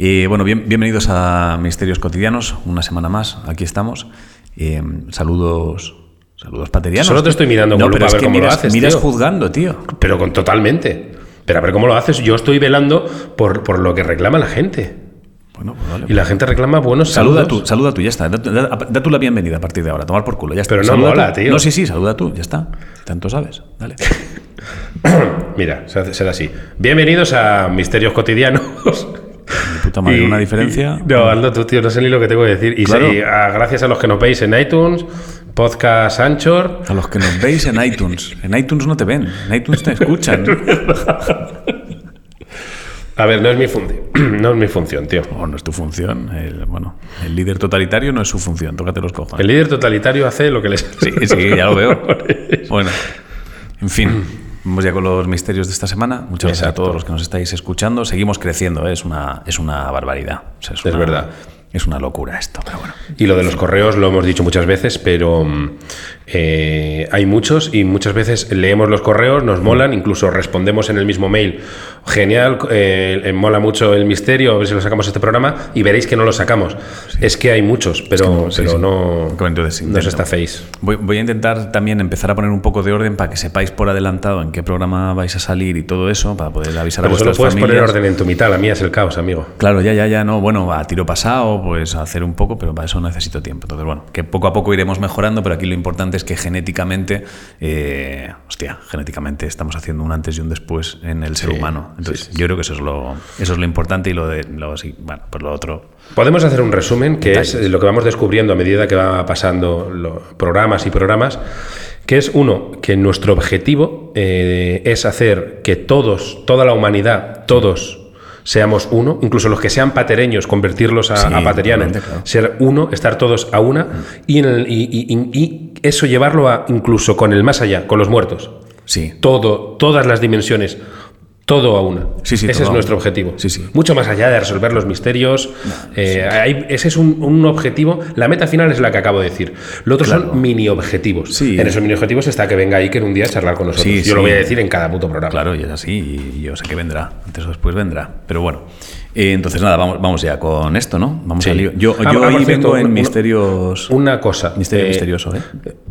Y bueno, bienvenidos a Misterios Cotidianos, una semana más, aquí estamos. Eh, saludos, saludos paterianos. Solo te estoy mirando no, con pero lupa es a ver que cómo miras, lo haces, miras tío. juzgando, tío. Pero con totalmente. Pero a ver cómo lo haces. Yo estoy velando por, por lo que reclama la gente. Bueno, pues vale. Y la gente reclama buenos Saluda saludos. tú, saluda tú, ya está. Da, da- da tú la bienvenida a partir de ahora, tomar por culo, ya está. Pero no Saluda mola, tú. tío. No, sí, sí, saluda tú, ya está. Tanto sabes. Dale. Mira, será así. Bienvenidos a Misterios Cotidianos. Mi puta madre, Y- una diferencia. y- no, Aldo, tú, tío, no sé ni lo que tengo que decir. Y, Claro. sí, a- gracias a los que nos veis en iTunes, Podcast Anchor. A los que nos veis en iTunes. En iTunes no te ven, en iTunes te escuchan. A ver, no es mi función. no es mi función, tío. Oh, no es tu función. El, bueno, el líder totalitario no es su función, tócate los cojones. El líder totalitario hace lo que les. Sí, sí, ya lo veo. Bueno, en fin, vamos ya con los misterios de esta semana. Muchas gracias a todos los que nos estáis escuchando. Seguimos creciendo, ¿eh? es, una, es una barbaridad. O sea, Es una- verdad. Es una locura esto, pero bueno. Y lo de los correos lo hemos dicho muchas veces, pero mm, eh, hay muchos y muchas veces leemos los correos, nos molan, incluso respondemos en el mismo mail. Genial, eh, eh, mola mucho el misterio, a ver si lo sacamos este programa y veréis que no lo sacamos. Es que hay muchos, pero, no, sí, pero sí. no, Entonces, no. Voy, voy a intentar también empezar a poner un poco de orden para que sepáis por adelantado en qué programa vais a salir y todo eso, para poder avisar a Pero solo vuestras puedes familias. poner orden en tu mitad, la mía es el caos, amigo. Claro, ya, ya, ya, no. Bueno, a tiro pasado, pues a hacer un poco, pero para eso necesito tiempo. Entonces, bueno, que poco a poco iremos mejorando, pero aquí lo importante es que genéticamente, eh, hostia, genéticamente estamos haciendo un antes y un después en el ser Sí, humano. Entonces, sí, sí, yo creo que eso es lo, eso es lo importante y lo de, lo, bueno, pues lo otro. Podemos hacer un resumen, que es lo que vamos descubriendo a medida que va pasando los programas y programas, que es uno, que nuestro objetivo eh, es hacer que todos, toda la humanidad, todos seamos uno, incluso los que sean patereños, convertirlos a, Sí, a paterianos, claro. ser uno, estar todos a una, y, en el- y- y- y eso llevarlo a incluso con el más allá, con los muertos. Sí, Todo, todas las dimensiones, todo a una. Sí, sí, ese es nuestro una. objetivo. Sí, sí. Mucho más allá de resolver los misterios. eh, hay- ese es un, un objetivo. La meta final es la que acabo de decir. Lo otro Claro. son mini objetivos. Sí. En esos mini objetivos está que venga Iker un día a charlar con nosotros. Sí, Yo lo voy a decir en cada puto programa. Claro, y es así, y yo sé que vendrá, antes o después vendrá. Pero bueno, entonces nada, vamos, vamos ya con esto, ¿no? Vamos Sí. al lío. Yo, Ah, yo ah, hoy vengo en misterios. Una cosa. Misterio eh, misterioso, ¿eh?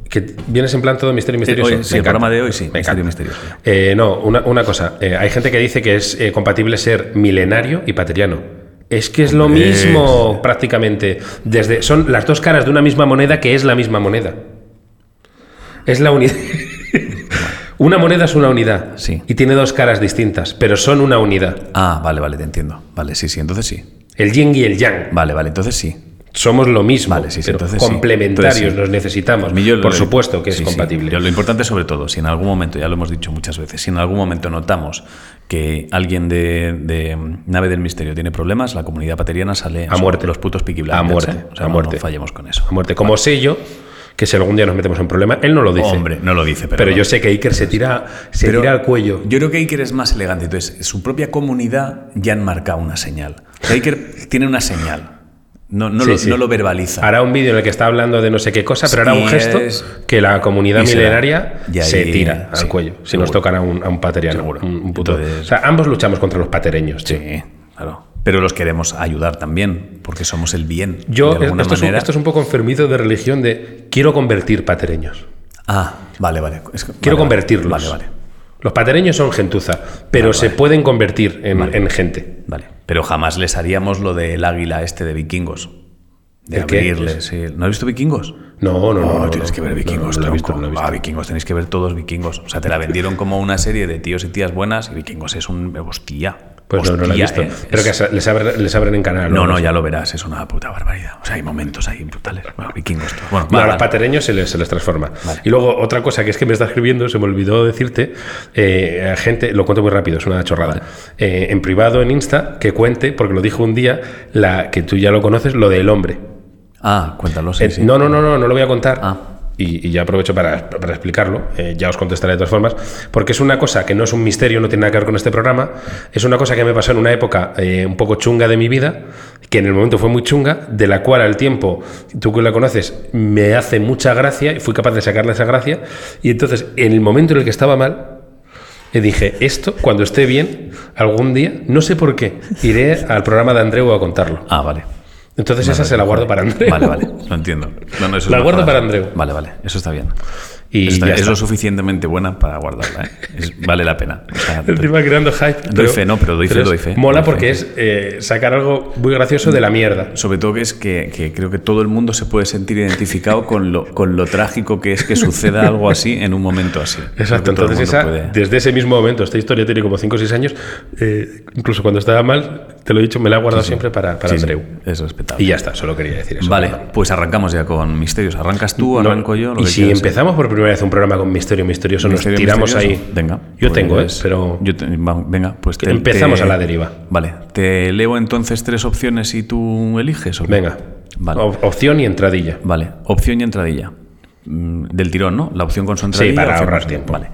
Que vienes en plan todo misterio misterioso. hoy- sí, el programa de hoy sí, Me misterio misterioso. Eh, no, una, una cosa. eh, hay gente que dice que es compatible ser milenario y pateriano. Es que es lo mismo prácticamente. Desde, son las dos caras de una misma moneda que es la misma moneda. Es la unidad. una moneda es una unidad. Sí. Y tiene dos caras distintas, pero son una unidad. Ah, vale, vale, te entiendo. Vale, sí, sí, entonces sí. El yin y el yang. Vale, vale, entonces sí. Somos lo mismo, Vale, sí, sí, pero entonces sí. complementarios Entonces nos necesitamos. Yo Por lo- supuesto que es compatible. Yo lo importante sobre todo, si en algún momento, ya lo hemos dicho muchas veces, si en algún momento notamos que alguien de, de, Nave del Misterio tiene problemas, la comunidad pateriana sale A muerte. los putos Peaky A Blinders, muerte, ¿eh? O sea, a no- muerte. no fallemos con eso. A muerte. Como sé yo que si algún día nos metemos en problema, él no lo dice. Hombre, no lo dice, pero, pero no. yo sé que Iker se tira, se Pero tira al cuello. Yo creo que Iker es más elegante. Entonces, su propia comunidad ya han marcado una señal. O sea, Iker tiene una señal. No, no, Sí, lo, sí. no lo verbaliza. Hará un vídeo en el que está hablando de no sé qué cosa, pero hará Sí, un gesto es- que la comunidad milenaria ahí- se tira al cuello. Si seguro. nos tocan a un, a un pateriano. Seguro. Un, un puto- Entonces- o sea, ambos luchamos contra los patereños. tío. Sí, claro. Pero los queremos ayudar también, porque somos el bien. Yo, de alguna esto es, un, manera. esto es un poco enfermizo de religión de quiero convertir patereños. Ah, vale, vale. Es Quiero vale, convertirlos. Vale, vale. Los patereños son gentuza, pero Vale, se vale. pueden convertir en, en gente. Vale. Pero jamás les haríamos lo del águila este de vikingos. De abrirles. sí. ¿No has visto vikingos? No, no, no. No, no, tienes no, que ver vikingos, no, no he visto, he visto. Ah, vikingos, tenéis que ver todos vikingos. O sea, te la vendieron como una serie de tíos y tías buenas y vikingos es un. Hostia. Pues no, no lo he visto. ¿eh? Pero Es- que les abren, les abren en canal. No, no, ya lo verás, es una puta barbaridad. O sea, hay momentos ahí brutales. Bueno, vikingos. todo. Bueno, No, a los patereños se les, se les transforma. Vale. Y luego otra cosa que es que me está escribiendo, se me olvidó decirte, eh, gente, lo cuento muy rápido, es una chorrada, eh, en privado en Insta, que cuente, porque lo dijo un día, la que tú ya lo conoces, lo del hombre. Ah, cuéntalo, sí, sí. No, no, no, no, no lo voy a contar. Ah. Y, y ya aprovecho para, para explicarlo, eh, ya os contestaré de todas formas, porque es una cosa que no es un misterio, no tiene nada que ver con este programa, es una cosa que me pasó en una época eh, un poco chunga de mi vida, que en el momento fue muy chunga, de la cual al tiempo, tú que la conoces, me hace mucha gracia y fui capaz de sacarle esa gracia, y entonces en el momento en el que estaba mal, le dije, esto, cuando esté bien, algún día, no sé por qué, iré al programa de Andreu a contarlo. Ah, vale. Entonces esa se la guardo para Andreu. Vale, vale, lo entiendo. No, no, eso es La guardo mejor para. Andreu. Vale, vale, eso está bien. Y Eso está es está. lo suficientemente buena para guardarla, ¿eh? Es- vale la pena. Encima creando hype. Doy fe, no, pero doy fe, es- doy fe, Mola doy fe. porque es eh, sacar algo muy gracioso de la mierda. Sobre todo que es que, que creo que todo el mundo se puede sentir identificado con lo, con lo trágico que es que suceda algo así en un momento así. Exacto, entonces esa, puede- desde ese mismo momento, esta historia tiene como 5 o 6 años, eh, incluso cuando estaba mal, te lo he dicho, me la he guardado siempre para, para Sí, sí, Andreu. es respetable. Y ya está, solo quería decir eso. Vale, pues arrancamos ya con misterios. ¿Arrancas tú, No, arranco yo? Lo y que si empezamos por primera vez un programa con misterio misterioso, Misterio nos tiramos misterioso. ahí. Venga. Yo tengo, ¿eh? pues, Pero yo te- venga, pues te- empezamos te- a la deriva. Vale, te leo entonces tres opciones y tú eliges. Venga. Vale. Op- opción y entradilla. Vale, opción y entradilla. Mm, Del tirón, ¿no? La opción con su entradilla. para opción ahorrar tiempo. Vale.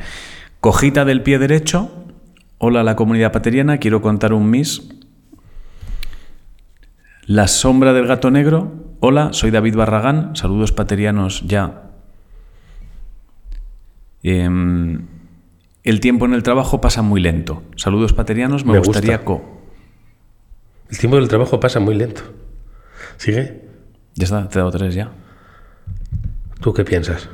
Cojita del pie derecho. Hola la comunidad pateriana, quiero contar un mis. La sombra del gato negro. Hola, soy David Barragán. Saludos paterianos ya. Em, el tiempo en el trabajo pasa muy lento. Saludos paterianos, me, Me gustaría gusta. co. El tiempo del trabajo pasa muy lento. ¿Sigue? Ya está, te he dado tres ya. ¿Tú qué piensas?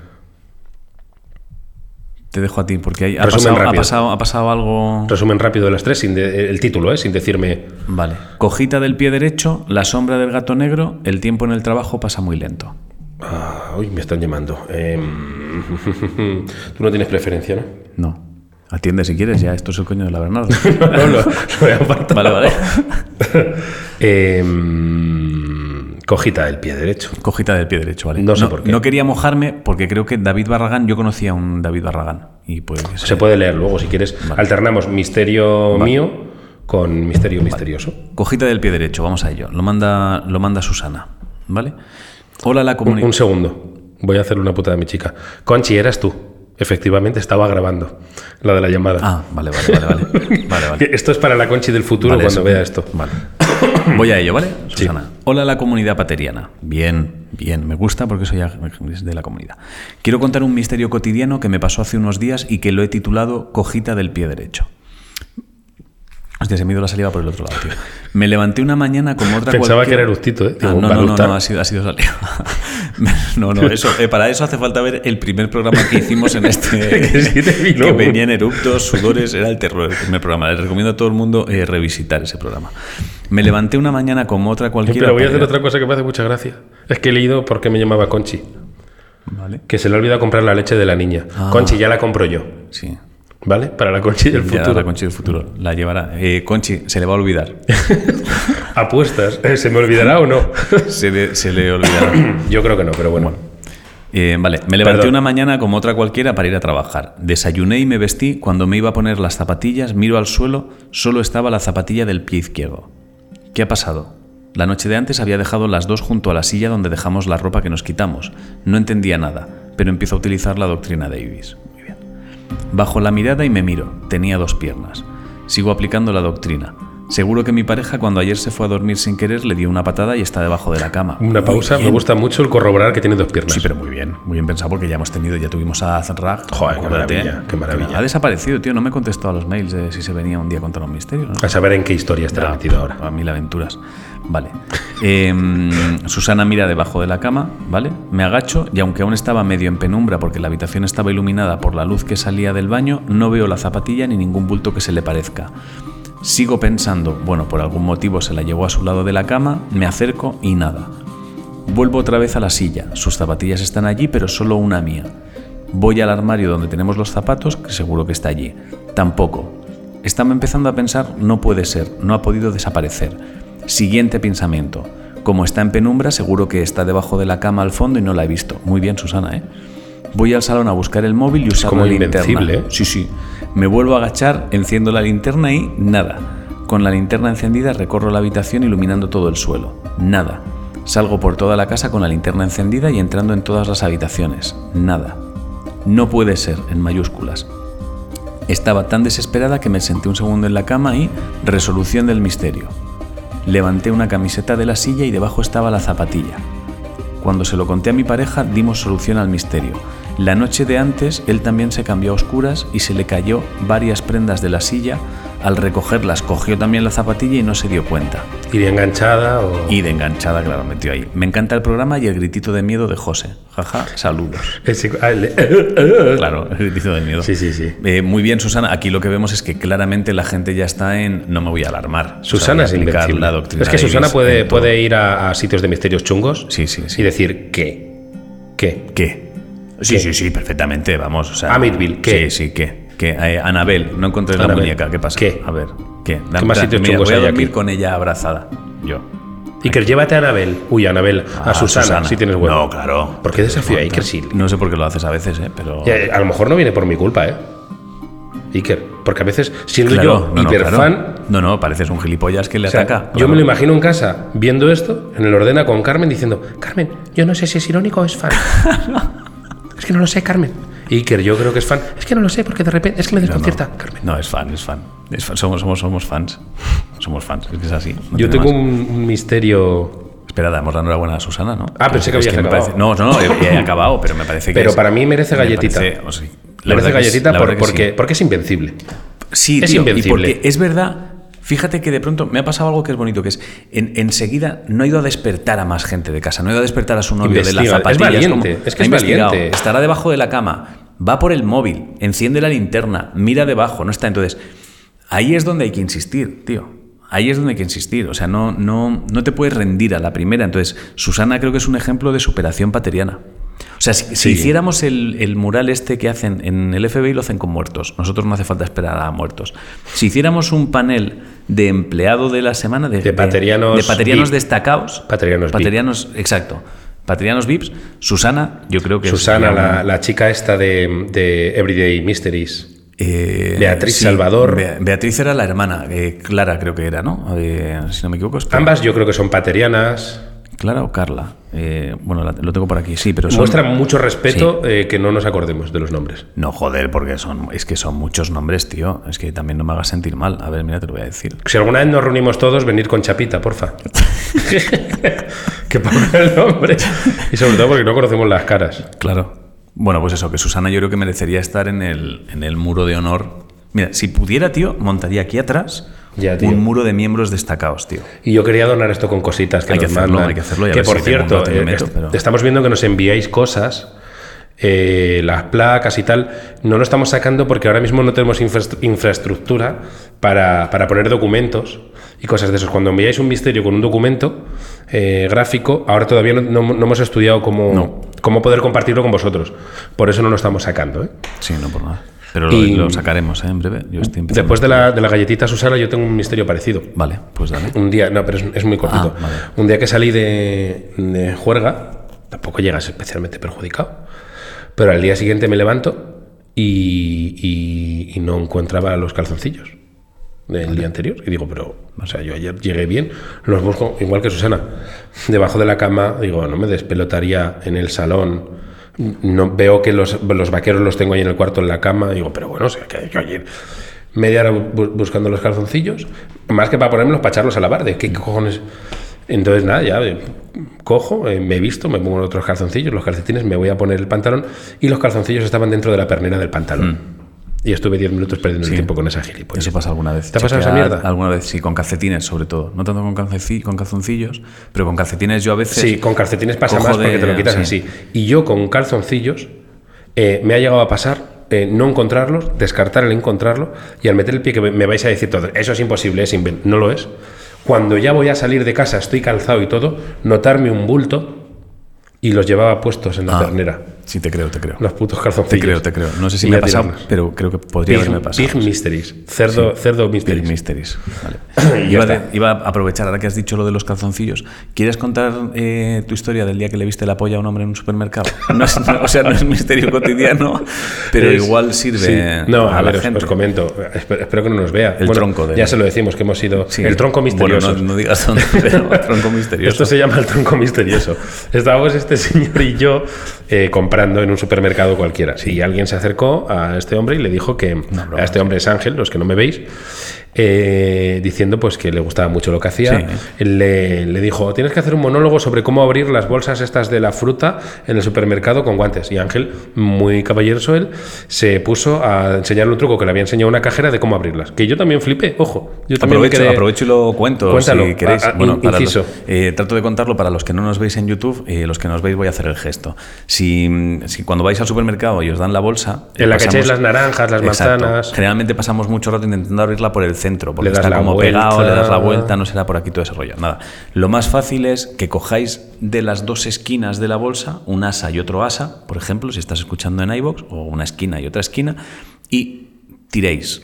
Te dejo a ti, porque hay- ha, pasado, ha, pasado, ha pasado algo. Resumen rápido de las tres, sin de- el título, ¿eh? sin decirme. Vale. Cojita del pie derecho, la sombra del gato negro, el tiempo en el trabajo pasa muy lento. Ah, uy, me están llamando. Em, Tú no tienes preferencia, ¿no? No. Atiende si quieres, ya esto es el coño de la Bernardo. No, no, lo he apartado. vale, vale. Em, cojita del pie derecho. Cojita del pie derecho, vale. No sé por qué. No quería mojarme porque creo que David Barragán, yo conocía a un David Barragán. Y pues. Se puede leer luego, si quieres. Alternamos misterio mío con misterio misterioso. Cojita del pie derecho, vamos a ello. Lo manda, lo manda Susana, ¿vale? Hola la Un, comunidad. un segundo. Voy a hacer una puta de mi chica. Conchi, eras tú. Efectivamente, estaba grabando la de la llamada. Ah, vale, vale, vale, vale. Vale, vale. Esto es para la Conchi del futuro cuando eso. vea esto. Vale. Voy a ello, ¿vale? Susana. Hola a la comunidad pateriana. Bien, bien, me gusta porque soy de la comunidad. Quiero contar un misterio cotidiano que me pasó hace unos días y que lo he titulado Cojita del pie derecho. Hostia, se me ido la saliva por el otro lado, tío. Me levanté una mañana como otra Pensaba cualquiera- que era eructito, ¿eh? Ah, Digo, no, ¿va a no, no, no, ha sido, ha sido saliva. no, no, eso, eh, para eso hace falta ver el primer programa que hicimos en este. Que sí que venían eruptos, sudores, era el terror el primer programa. Les recomiendo a todo el mundo eh, revisitar ese programa. Me levanté una mañana como otra cualquiera. Pero voy a hacer otra cosa que me hace mucha gracia. Es que he leído por qué me llamaba Conchi. Vale, Que se le ha olvidado comprar la leche de la niña. Ah. Conchi, ya la compro yo. sí. ¿Vale? Para la Conchi del Ya, futuro. la Conchi del futuro. La llevará. Eh, Conchi, se le va a olvidar. Apuestas. ¿eh? ¿Se me olvidará o no? Se le, se le olvidará. yo creo que no, pero bueno. Eh, vale, me levanté Perdón. una mañana como otra cualquiera para ir a trabajar. Desayuné y me vestí. Cuando me iba a poner las zapatillas, miro al suelo, solo estaba la zapatilla del pie izquierdo. ¿Qué ha pasado? La noche de antes había dejado las dos junto a la silla donde dejamos la ropa que nos quitamos. No entendía nada, pero empiezo a utilizar la doctrina Davis. Muy bien. Bajo la mirada y me miro. Tenía dos piernas. Sigo aplicando la doctrina. Seguro que mi pareja cuando ayer se fue a dormir sin querer le dio una patada y está debajo de la cama. Una pausa. Me gusta mucho el corroborar que tiene dos piernas. Sí, pero muy bien, muy bien pensado porque ya hemos tenido, ya tuvimos a Rag. Joder, qué maravilla, qué maravilla. Ha desaparecido, tío, no me contestó a los mails de si se venía un día contra un misterio. ¿no? A saber en qué historia estará metido ahora. A mil aventuras. Vale. Em, Susana mira debajo de la cama, ¿vale? Me agacho y aunque aún estaba medio en penumbra porque la habitación estaba iluminada por la luz que salía del baño, no veo la zapatilla ni ningún bulto que se le parezca. Sigo pensando, bueno, por algún motivo se la llevó a su lado de la cama, me acerco y nada. Vuelvo otra vez a la silla. Sus zapatillas están allí, pero solo una mía. Voy al armario donde tenemos los zapatos, que seguro que está allí. Tampoco. Estaba empezando a pensar, no puede ser, no ha podido desaparecer. Siguiente pensamiento. Como está en penumbra, seguro que está debajo de la cama al fondo y no la he visto. Muy bien, Susana, ¿eh? Voy al salón a buscar el móvil y usar como la linterna. ¿eh? Sí, sí. Me vuelvo a agachar, enciendo la linterna y nada. Con la linterna encendida recorro la habitación iluminando todo el suelo. Nada. Salgo por toda la casa con la linterna encendida y entrando en todas las habitaciones. Nada. No puede ser, en mayúsculas. Estaba tan desesperada que me senté un segundo en la cama y resolución del misterio. Levanté una camiseta de la silla y debajo estaba la zapatilla. Cuando se lo conté a mi pareja dimos solución al misterio. La noche de antes él también se cambió a oscuras y se le cayó varias prendas de la silla. Al recogerlas cogió también la zapatilla y no se dio cuenta. ¿Y de enganchada o...? Y de enganchada, claro, metió ahí. Me encanta el programa y el gritito de miedo de José. Jaja, saludos. Ah, Claro, el gritito de miedo. Sí, sí, sí. Eh, muy bien, Susana. Aquí lo que vemos es que claramente la gente ya está en no me voy a alarmar. O sea, Susana voy a es la doctrina Es que Susana puede, puede ir a, a sitios de misterios chungos Sí, sí, sí. y decir ¿qué? ¿Qué? ¿Qué? Sí, ¿Qué? sí, sí, perfectamente, vamos. O sea, Amityville, ¿qué? Sí, sí, ¿qué? ¿Qué? Eh, Anabel, no encontré la muñeca, ¿qué pasa? ¿qué? A ver, ¿qué? ¿Qué más sitios mira, voy a dormir aquí? con ella abrazada. Yo. Iker, llévate a Anabel. Uy, a Anabel. A, Ah, Susana, si tienes huevo. No, claro. ¿Por qué desafío a Iker si- No sé por qué lo haces a veces, ¿eh? Pero... Ya, A lo mejor no viene por mi culpa, ¿eh? Iker, porque a veces, siendo Claro, yo no, no, hiperfan, claro. No, no, pareces un gilipollas que le o sea, ataca. yo me lo imagino en casa viendo esto, en el ordena con Carmen, diciendo: Carmen, yo no sé si es irónico o es fan. es que no lo sé, Carmen. Iker, yo creo que es fan. Es que no lo sé, porque de repente es que me desconcierta, Carmen. No, es fan, es fan. Es fan. Somos, somos, somos fans. Somos fans, es que es así. no Yo tengo más. un, un misterio. Espera, damos la enhorabuena a Susana, ¿no? Ah, pensé que habías me acabado. parece- No, no, no, he, he acabado, pero me parece que. Pero es- para mí merece me galletita. parece- o sea, la Merece que es- galletita la por- verdad que porque, sí. porque es invencible. Sí, Es tío, invencible. Y porque es verdad, fíjate que de pronto me ha pasado algo que es bonito, que es en, enseguida no ha ido a despertar a más gente de casa, no ha ido a despertar a su novio de las es zapatillas. valiente, como- es que es investigado, valiente. Estará debajo de la cama, va por el móvil, enciende la linterna, mira debajo, no está. Entonces, ahí es donde hay que insistir, tío. Ahí es donde hay que insistir. O sea, no, no, no te puedes rendir a la primera. Entonces, Susana creo que es un ejemplo de superación pateriana. O sea, si, hiciéramos el, el mural este que hacen en el FBI, lo hacen con muertos. Nosotros no hace falta esperar a muertos. Si hiciéramos un panel de empleado de la semana, de, De paterianos de, paterianos VIP. destacados, Paterianos exacto, paterianos VIPs, Susana, yo creo que Susana, la, la chica esta de, de Everyday Mysteries. eh, Beatriz Salvador. Bea- Beatriz era la hermana, eh, Clara creo que era, ¿no? Eh, si no me equivoco. espera. Ambas yo creo que son paterianas. ¿Clara o Carla? Eh, bueno, la- lo tengo por aquí, sí, pero son... Muestran mucho respeto eh, que no nos acordemos de los nombres. No, joder, porque son, es que son muchos nombres, tío. Es que también no me hagas sentir mal. A ver, mira, te lo voy a decir. Si alguna vez nos reunimos todos, venir con Chapita, porfa. que ponga el nombre. Y sobre todo porque no conocemos las caras. Claro. Bueno, pues eso, que Susana yo creo que merecería estar en el, en el muro de honor. Mira, si pudiera, tío, montaría aquí atrás Ya, un muro de miembros destacados, tío. Y yo quería donar esto con cositas que Hay que hacerlo, mandan. hay que hacerlo, y a Que por si cierto, eh, meto, est- pero- estamos viendo que nos enviáis cosas, eh, las placas y tal. No lo estamos sacando porque ahora mismo no tenemos infra- infraestructura para, para poner documentos y cosas de esos. Cuando enviáis un misterio con un documento eh, gráfico, ahora todavía no, no- no hemos estudiado cómo, No. cómo poder compartirlo con vosotros. Por eso no lo estamos sacando. ¿eh? Sí, no por nada. Pero lo, Y- lo sacaremos, ¿eh? En breve. Yo estoy empezando. Después de la, de la galletita Susana, yo tengo un misterio parecido. Vale, pues dale. Un día, no, pero es, es muy cortito. Ah, vale. Un día que salí de, de juerga, tampoco llegas especialmente perjudicado, pero al día siguiente me levanto y, y- y no encontraba los calzoncillos del día anterior. Y digo, pero, o sea, yo ayer llegué bien, los busco igual que Susana, debajo de la cama, digo, no me despelotaría en el salón. No veo que los, los vaqueros los tengo ahí en el cuarto en la cama. Digo, pero bueno, o sea, que yo ayer media hora bu- buscando los calzoncillos, más que para ponérmelos para echarlos a lavar. ¿De qué cojones? Entonces, nada, ya eh, cojo, eh, me he visto, me pongo otros calzoncillos, los calcetines, me voy a poner el pantalón y los calzoncillos estaban dentro de la pernera del pantalón. Y estuve 10 minutos perdiendo el tiempo con esa gilipollas. Eso pasa alguna vez. ¿Te ha pasado esa mierda? Alguna vez, sí, con calcetines sobre todo. No tanto con, calceci- con calzoncillos, pero con calcetines yo a veces... Sí, con calcetines pasa más porque te lo quitas sí. así. Y yo con calzoncillos eh, me ha llegado a pasar eh, no encontrarlos, descartar el encontrarlo y al meter el pie que me, me vais a decir todo, eso es imposible, es no lo es. Cuando ya voy a salir de casa, estoy calzado y todo, notarme un bulto y los llevaba puestos en la Ah. pernera. Sí, te creo, te creo. Los putos Te calzoncillos. creo, te creo. No sé si me ha pasado, pero creo que podría Pig, haberme pasado. Pig Mysteries. Cerdo, cerdo Mysteries. Big Mysteries. Vale. Iba, de- iba a aprovechar ahora que has dicho lo de los calzoncillos. ¿Quieres contar eh, tu historia del día que le viste la polla a un hombre en un supermercado? No es- no, o sea, no es misterio cotidiano, pero Es- igual sirve sí. No, a, a, la ver, os- gente. os comento. Espero, espero que no nos vea. El Bueno, tronco de- Ya se lo decimos, que hemos sido. Sí. El tronco misterioso. Bueno, no, no digas dónde, pero tronco misterioso. Esto se llama el tronco misterioso. Estábamos este señor y yo eh, comprando en un supermercado cualquiera. Y alguien se acercó a este hombre y le dijo que a este hombre es Ángel, los que no me veis, eh, diciendo pues que le gustaba mucho lo que hacía. Sí. Le, le dijo, tienes que hacer un monólogo sobre cómo abrir las bolsas estas de la fruta en el supermercado con guantes. Y Ángel, muy caballeroso él, se puso a enseñarle un truco que le había enseñado una cajera de cómo abrirlas. Que yo también flipé, ojo. Yo también Aprovecho, quedé- aprovecho y lo cuento Cuéntalo, si queréis. a- a- bueno, para los- eh, trato de contarlo para los que no nos veis en YouTube, eh, los que nos veis voy a hacer el gesto. Si, si cuando vais al supermercado y os dan la bolsa... En la que echáis las naranjas, las Exacto. manzanas. Generalmente pasamos mucho rato intentando abrirla por el centro, porque Le das está la como vuelta. pegado, le das la vuelta, no será por aquí todo ese rollo. Nada. Lo más fácil es que cojáis de las dos esquinas de la bolsa, un asa y otro asa, por ejemplo, si estás escuchando en iBox, o una esquina y otra esquina, y tiréis.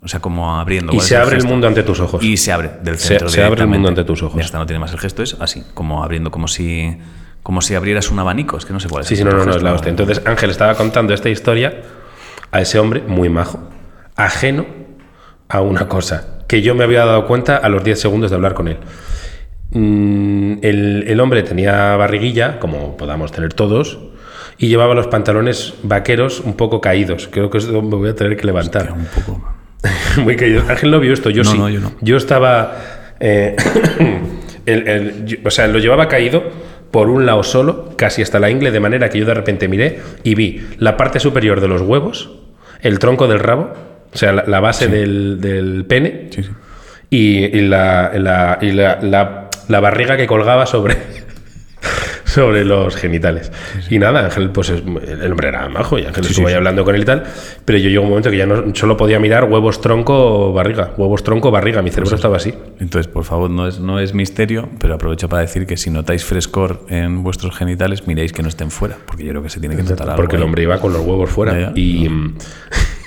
O sea, como abriendo. Y ¿cuál es se abre el mundo ante tus ojos. Y se abre del Se- centro. se abre el mundo ante tus ojos. Ya está, no tiene más el gesto, es así, como abriendo, como si, como si abrieras un abanico. Es que no sé cuál es. Sí, sí, no, no, no, es la hostia. Entonces Ángel estaba contando esta historia a ese hombre muy majo, ajeno a una cosa, que yo me había dado cuenta a los 10 segundos de hablar con él. Mm, el, el hombre tenía barriguilla, como podamos tener todos, y llevaba los pantalones vaqueros un poco caídos. Creo que eso me voy a tener que levantar. Un poco. Muy caído. Ángel no vio esto, yo No, sí. no, yo no. estaba. eh, el- el- yo- o sea, lo llevaba caído por un lado solo, casi hasta la ingle, de manera que yo de repente miré y vi la parte superior de los huevos, el tronco del rabo, o sea, la, la base del, del pene, Sí, sí. y, y la, la- y la- barriga que colgaba sobre, sobre los genitales. Y nada, Ángel, pues es- el hombre era majo y Ángel Sí, estuvo sí, ahí sí. hablando con él y tal, pero yo llegó un momento que ya no solo podía mirar huevos, tronco, barriga, huevos, tronco, barriga, mi Pues cerebro estaba así. Entonces, por favor, no es, no es misterio, pero aprovecho para decir que si notáis frescor en vuestros genitales, miréis que no estén fuera, porque yo creo que se tiene que notar algo. Porque el hombre iba con los huevos fuera. Ya, ya. Y, mm,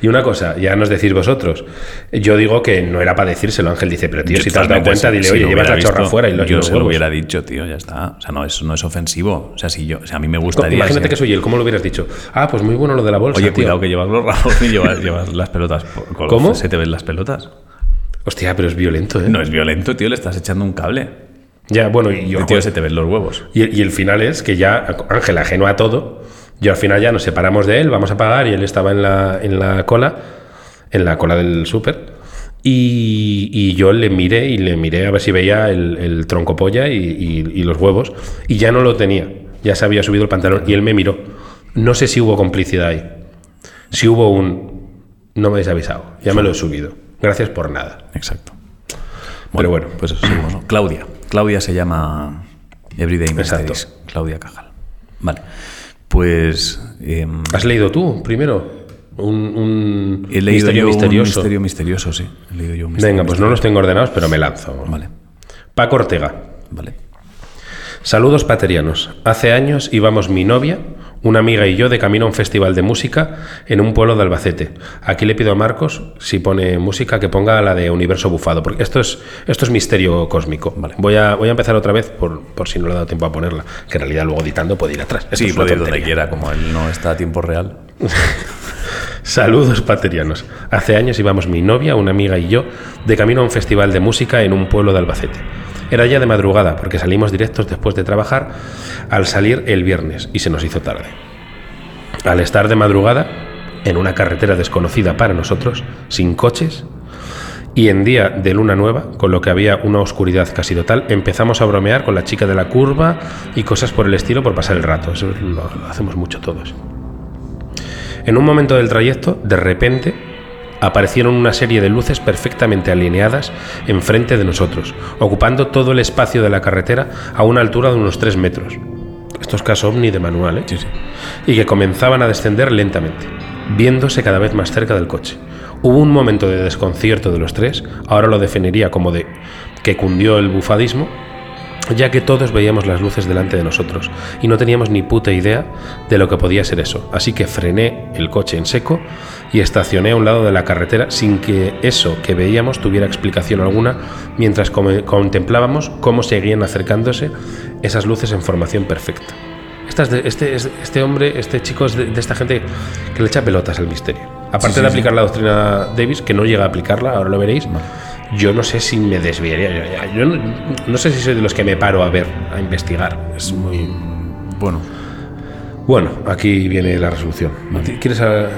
y una cosa, ya nos decís vosotros. Yo digo que no era para decírselo. Ángel dice, pero tío, Yo si te has dado cuenta, dile, si oye, llevas la chorra fuera y lo, Yo se lo hubiera dicho, tío, ya está. O sea, no es, no es ofensivo. O sea, si yo, o sea, a mí me gustaría. Imagínate si- que soy él, ¿cómo lo hubieras dicho? Ah, pues muy bueno lo de la bolsa. Oye, tío. cuidado que llevas los rabos y llevas, llevas las pelotas. por- ¿Cómo? ¿Se te ven las pelotas? Hostia, pero es violento, ¿eh? No es violento, tío, le estás echando un cable. Ya, bueno, y yo. Tío, se te ven los huevos. Y, y el final es que ya, Ángel, ajeno a todo, yo al final ya nos separamos de él, vamos a pagar y él estaba en la, en la cola, en la cola del súper. Y, y yo le miré y le miré a ver si veía el, el tronco polla y, y- y los huevos. Y ya no lo tenía, ya se había subido el pantalón y él me miró. No sé si hubo complicidad ahí. Si hubo un... No me habéis avisado, ya me lo he subido. Gracias por nada. Exacto. Pero bueno. Pues eso seguimos, ¿no? Claudia. Claudia se llama Everyday. Mysteries. Claudia Cajal. Vale. Pues. em, ¿Has leído tú primero? Un, un he leído misterio yo misterioso. un misterio misterioso, sí. He leído yo un misterio Venga, pues no los tengo ordenados, pero me lanzo. Vale, Paco Ortega. vale. Saludos paterianos. Hace años íbamos mi novia, una amiga y yo de camino a un festival de música en un pueblo de Albacete. Aquí le pido a Marcos, si pone música, que ponga la de Universo Bufado, porque esto es, esto es misterio cósmico. Vale. Voy, a, voy a empezar otra vez por, por si no le he dado tiempo a ponerla, que en realidad luego editando puede ir atrás. Esto Sí, puede ir donde quiera, como él no está a tiempo real. Saludos paterianos. Hace años íbamos mi novia, una amiga y yo de camino a un festival de música en un pueblo de Albacete. Era ya de madrugada porque salimos directos después de trabajar al salir el viernes y se nos hizo tarde. Al estar de madrugada, en una carretera desconocida para nosotros, sin coches, y en día de luna nueva, con lo que había una oscuridad casi total, empezamos a bromear con la chica de la curva y cosas por el estilo por pasar el rato. Eso lo, lo hacemos mucho todos. En un momento del trayecto, de repente, aparecieron una serie de luces perfectamente alineadas enfrente de nosotros, ocupando todo el espacio de la carretera a una altura de unos 3 metros. Esto es caso ovni de manual, ¿eh? Sí, sí. y que comenzaban a descender lentamente, viéndose cada vez más cerca del coche. Hubo un momento de desconcierto de los tres, ahora lo definiría como de que cundió el bufadismo, ya que todos veíamos las luces delante de nosotros y no teníamos ni puta idea de lo que podía ser eso. Así que frené el coche en seco y estacioné a un lado de la carretera sin que eso que veíamos tuviera explicación alguna mientras contemplábamos cómo seguían acercándose esas luces en formación perfecta. Este, es- este hombre, este chico es de, de esta gente que le echa pelotas al misterio. Aparte Sí, sí, de sí. aplicar la doctrina Davis, que no llega a aplicarla, ahora lo veréis, yo no sé si me desviaría. Yo, no, no sé si soy de los que me paro a ver, a investigar. Es muy. Bueno, Bueno, aquí viene la resolución. ¿Quieres a-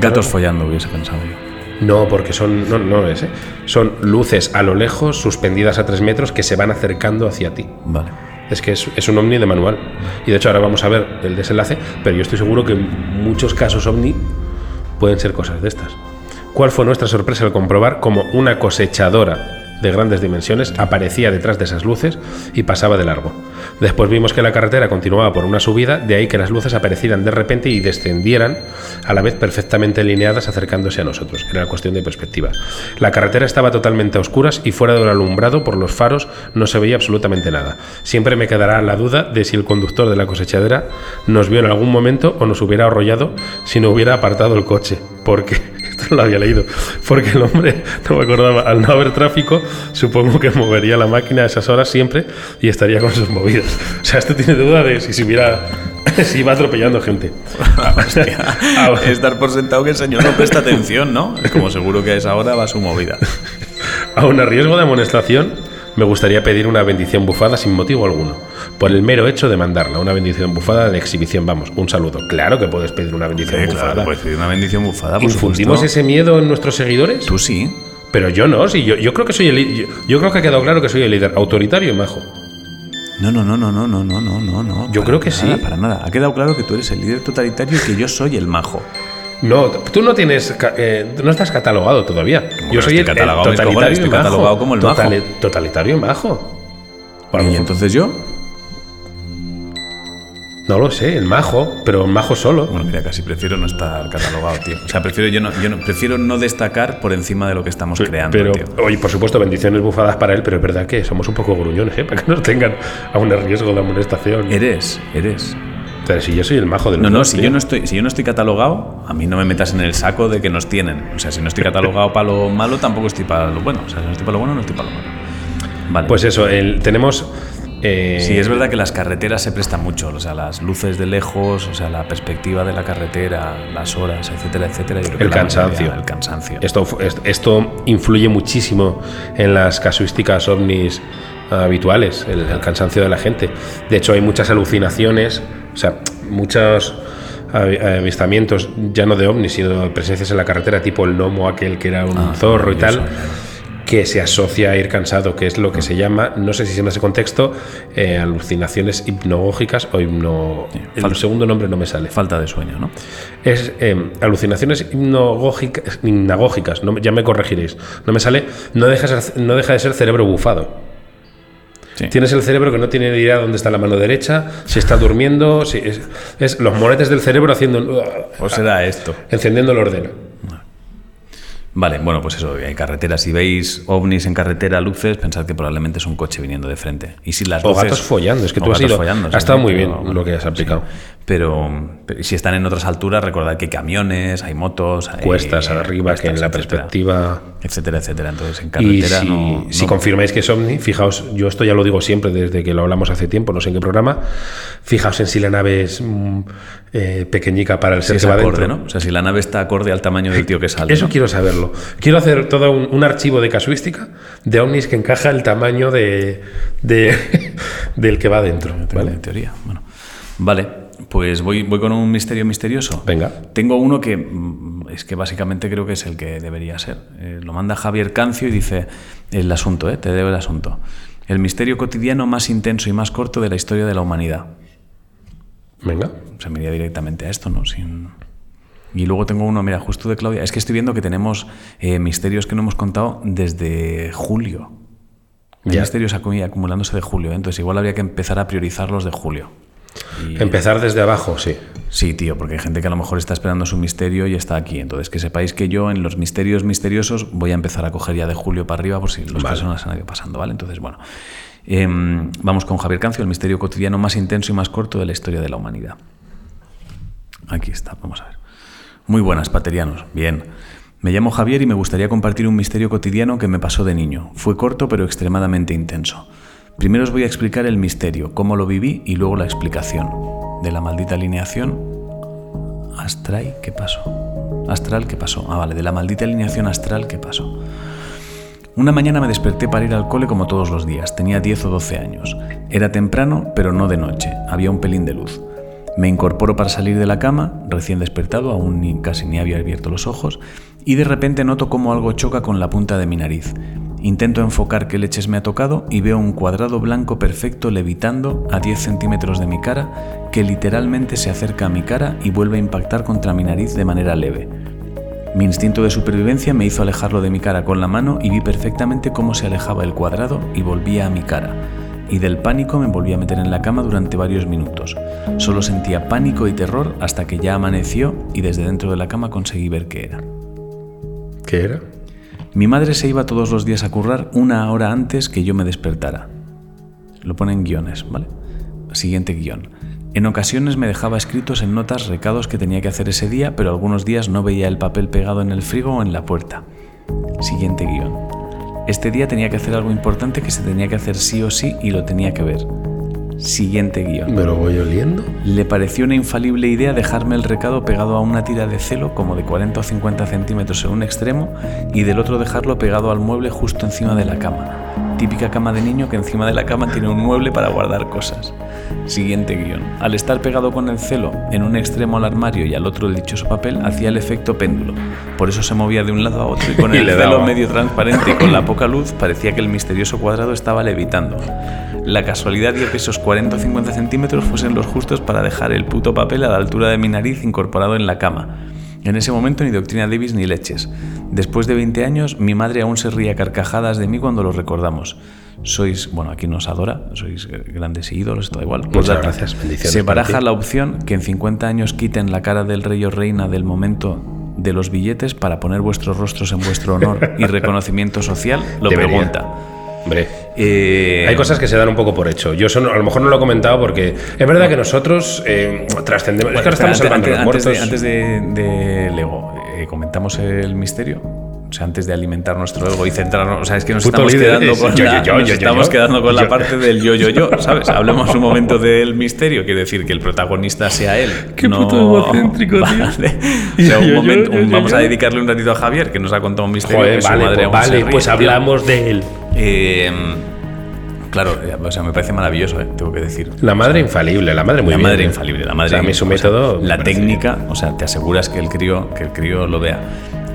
gatos follando hubiese pensado yo. No, porque son. No, no es, ¿eh? Son luces a lo lejos, suspendidas a tres metros, que se van acercando hacia ti. Vale. Es que es, es un ovni de manual. Y de hecho ahora vamos a ver el desenlace, pero yo estoy seguro que en muchos casos ovni pueden ser cosas de estas. ¿Cuál fue nuestra sorpresa al comprobar cómo una cosechadora de grandes dimensiones aparecía detrás de esas luces y pasaba de largo? Después vimos que la carretera continuaba por una subida, de ahí que las luces aparecieran de repente y descendieran a la vez perfectamente alineadas acercándose a nosotros. Era cuestión de perspectiva. La carretera estaba totalmente a oscuras y fuera del alumbrado por los faros no se veía absolutamente nada. Siempre me quedará la duda de si el conductor de la cosechadera nos vio en algún momento o nos hubiera arrollado si no hubiera apartado el coche. Porque, esto lo había leído, porque el hombre, no me acordaba, al no haber tráfico, supongo que movería la máquina a esas horas siempre y estaría con sus movidas. O sea, este tiene duda de si se hubiera... si iba atropellando gente. Ah, es dar por sentado que el señor no presta atención, ¿no? Como seguro que a esa hora va su movida. Aún a riesgo de amonestación, me gustaría pedir una bendición bufada sin motivo alguno, por el mero hecho de mandarla, una bendición bufada de exhibición, vamos, un saludo. Claro que puedes pedir una bendición bufada. claro, puedes pedir una bendición bufada, por ¿Infundimos supuesto. ese miedo en nuestros seguidores? Tú sí. Pero yo no, sí, yo, yo creo que soy el yo, yo creo que ha quedado claro que soy el líder autoritario y majo. No, no, no, no, no, no, no, no, no, no. Yo Para creo que nada, sí. Para nada. Ha quedado claro que tú eres el líder totalitario y que yo soy el majo. No, tú no tienes, eh, no estás catalogado todavía. Yo soy el, catalogado, totalitario cojones, y estoy majo. catalogado como el majo. Totalitario majo. ¿Y entonces yo? No lo sé, el majo, pero el majo solo. Bueno, mira, casi prefiero no estar catalogado, tío. O sea, prefiero yo no, yo no, prefiero no destacar por encima de lo que estamos creando, Pero, tío. oye, por supuesto, bendiciones bufadas para él, pero es verdad que somos un poco gruñones, ¿eh? Para que nos tengan a un riesgo de amonestación. Eres, eres. Pero si yo soy el majo de los No, no, si tío. yo no estoy, si yo no estoy catalogado, a mí no me metas en el saco de que nos tienen. O sea, si no estoy catalogado para lo malo, tampoco estoy para lo bueno. O sea, si no estoy para lo bueno, no estoy para lo malo. Vale. Pues eso, el- tenemos... eh, Sí, es verdad que las carreteras se prestan mucho, o sea, las luces de lejos, o sea, la perspectiva de la carretera, las horas, etcétera, etcétera. yo creo que El la cansancio. mayoría, el cansancio. Esto, esto influye muchísimo en las casuísticas ovnis habituales, el, el cansancio de la gente. De hecho, hay muchas alucinaciones, o sea, muchos avi- avistamientos, ya no de ovnis, sino de presencias en la carretera, tipo el gnomo aquel que era un Ah, zorro y tal, que se asocia a ir cansado, que es lo que se llama, no sé si en ese contexto, eh, alucinaciones hipnogógicas o hipno... El falta- segundo nombre no me sale. Falta de sueño, ¿no? Es eh, alucinaciones hipnogógicas, hipnagógicas, no, ya me corregiréis. No me sale, no deja, ser- no deja de ser cerebro bufado. Sí. Tienes el cerebro que no tiene idea dónde está la mano derecha, si está durmiendo, si es, es los moretes del cerebro haciendo O será esto. encendiendo el ordeno. Vale, bueno, pues eso, hay carreteras. Si veis ovnis en carretera, luces, pensad que probablemente es un coche viniendo de frente. Y si las O luces- gatos follando, es que o tú has ido. follando, ha estado muy bien lo que has aplicado. Pero, pero si están en otras alturas, recordad que hay camiones, hay motos, hay Cuestas arriba, que en la etcétera, perspectiva. Etcétera, etcétera. Entonces, en Y carretera si, no, si confirmáis que es ovni, fijaos, yo esto ya lo digo siempre desde que lo hablamos hace tiempo, no sé en qué programa, fijaos en si la nave es mm, eh, pequeñica para el si ser es que va acorde, dentro. ¿no? O sea, si la nave está acorde al tamaño del tío que sale. Eso ¿no? quiero saberlo. Quiero hacer todo un, un archivo de casuística de ovnis que encaja el tamaño de, de- del que va dentro. ¿vale? En teoría. Bueno. Vale, pues voy, voy con un misterio misterioso. Venga. Tengo uno que mm, es que básicamente creo que es el que debería ser. Eh, lo manda Javier Cancio y dice el asunto, eh, te debo el asunto. El misterio cotidiano más intenso y más corto de la historia de la humanidad. Venga. O sea, me iría directamente a esto, ¿no? Sin... Y luego tengo uno, mira, justo de Claudia. Es que estoy viendo que tenemos eh, misterios que no hemos contado desde julio. Hay misterios acu- acumulándose de julio, ¿eh? entonces igual habría que empezar a priorizar los de julio. Y- Empezar desde abajo, sí. Sí, tío, porque hay gente que a lo mejor está esperando su misterio y está aquí. Entonces, que sepáis que yo en los misterios misteriosos voy a empezar a coger ya de julio para arriba por si los Vale. personas han ido pasando, ¿vale? Entonces, bueno. Em, vamos con Javier Cancio, el misterio cotidiano más intenso y más corto de la historia de la humanidad. Aquí está, vamos a ver. Muy buenas, paterianos. Bien. Me llamo Javier y me gustaría compartir un misterio cotidiano que me pasó de niño. Fue corto pero extremadamente intenso. Primero os voy a explicar el misterio, cómo lo viví y luego la explicación. De la maldita alineación astral, ¿qué pasó? Astral, ¿qué pasó? Ah, vale, de la maldita alineación astral, ¿qué pasó? Una mañana me desperté para ir al cole como todos los días. Tenía 10 o 12 años. Era temprano, pero no de noche. Había un pelín de luz. Me incorporo para salir de la cama, recién despertado, aún ni, casi ni había abierto los ojos, y de repente noto como algo choca con la punta de mi nariz. Intento enfocar qué leches me ha tocado y veo un cuadrado blanco perfecto levitando a 10 centímetros de mi cara que literalmente se acerca a mi cara y vuelve a impactar contra mi nariz de manera leve. Mi instinto de supervivencia me hizo alejarlo de mi cara con la mano y vi perfectamente cómo se alejaba el cuadrado y volvía a mi cara y del pánico me volví a meter en la cama durante varios minutos. Solo sentía pánico y terror hasta que ya amaneció y desde dentro de la cama conseguí ver qué era. ¿Qué era? Mi madre se iba todos los días a currar una hora antes que yo me despertara. Lo pone en guiones, ¿vale? Siguiente guion. En ocasiones me dejaba escritos en notas recados que tenía que hacer ese día, pero algunos días no veía el papel pegado en el frigo o en la puerta. Siguiente guion. Este día tenía que hacer algo importante que se tenía que hacer sí o sí y lo tenía que ver. Siguiente guion. ¿Me lo voy oliendo? Le pareció una infalible idea dejarme el recado pegado a una tira de celo como de 40 o 50 centímetros en un extremo y del otro dejarlo pegado al mueble justo encima de la cama. Típica cama de niño que encima de la cama tiene un mueble para guardar cosas. Siguiente guion. Al estar pegado con el celo en un extremo al armario y al otro el dichoso papel, hacía el efecto péndulo. Por eso se movía de un lado a otro y con el celo medio transparente y con la poca luz parecía que el misterioso cuadrado estaba levitando. La casualidad dio que esos 40 o 50 centímetros fuesen los justos para dejar el puto papel a la altura de mi nariz incorporado en la cama. En ese momento ni doctrina Davis ni leches. Después de 20 años, mi madre aún se ría carcajadas de mí cuando lo recordamos sois, bueno, aquí nos adora, sois grandes ídolos, todo igual. Muchas gracias, Se baraja la opción que en 50 años quiten la cara del rey o reina del momento de los billetes para poner vuestros rostros en vuestro honor y reconocimiento social, lo pregunta. Hombre, eh, hay cosas que se dan un poco por hecho. Yo a lo mejor no lo he comentado porque es verdad que nosotros eh, trascendemos. es que ahora estamos antes, los muertos. Antes de, Lego, eh, comentamos el misterio. O sea, antes de alimentar nuestro ego y centrarnos. O sea, es que nos estamos quedando con, la, estamos quedando con la parte del yo, yo, yo, ¿sabes? Hablemos un momento del misterio, quiere decir que el protagonista sea él. Qué puto egocéntrico, tío. O sea, un momento, vamos a dedicarle un ratito a Javier, que nos ha contado un misterio que vale, su madre pues, vale, pues hablamos de él. Eh, Claro, o sea, me parece maravilloso, ¿eh? tengo que decir. La madre infalible, la madre muy la bien. La madre ¿eh? infalible, la madre. O sea, a mí su método. la técnica, o sea, te aseguras que el crío, que el crío lo vea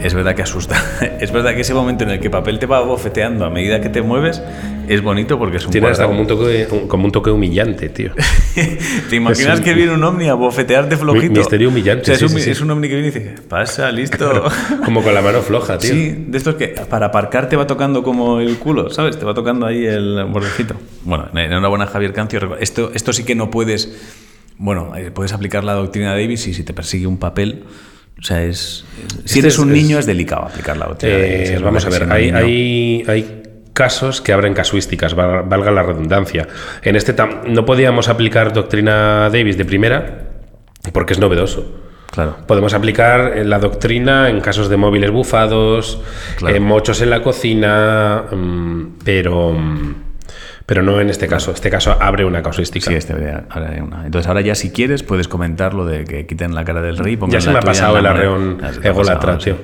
es verdad que asusta. es verdad que ese momento en el que papel te va bofeteando a medida que te mueves es bonito porque es un Tiene hasta como un, toque, como un toque humillante, tío. ¿Te imaginas que viene un ovni a bofetearte flojito? Misterio humillante. es, un, es, un, ovni que viene y dice, pasa, listo. como con la mano floja, tío. Sí, de estos que para aparcar te va tocando como el culo, ¿sabes? Te va tocando ahí el bordecito. Bueno, enhorabuena Javier Cancio. Esto, esto sí que no puedes... Bueno, eh, puedes aplicar la doctrina de Davis y si te persigue un papel o sea, es, si eres un niño es, delicado aplicar la eh, vamos a ver, hay, hay, hay, casos que abren casuísticas, valga la redundancia. En este no podíamos aplicar doctrina Davis de primera porque es novedoso. Claro. Podemos aplicar la doctrina en casos de móviles bufados, en mochos en la cocina, mm, pero... Pero no en este caso. Este caso abre una casuística. Sí, este abre una. Entonces ahora ya si quieres puedes comentar lo de que quiten la cara del rey. Ya se me ha pasado el arreón ególatra, tío.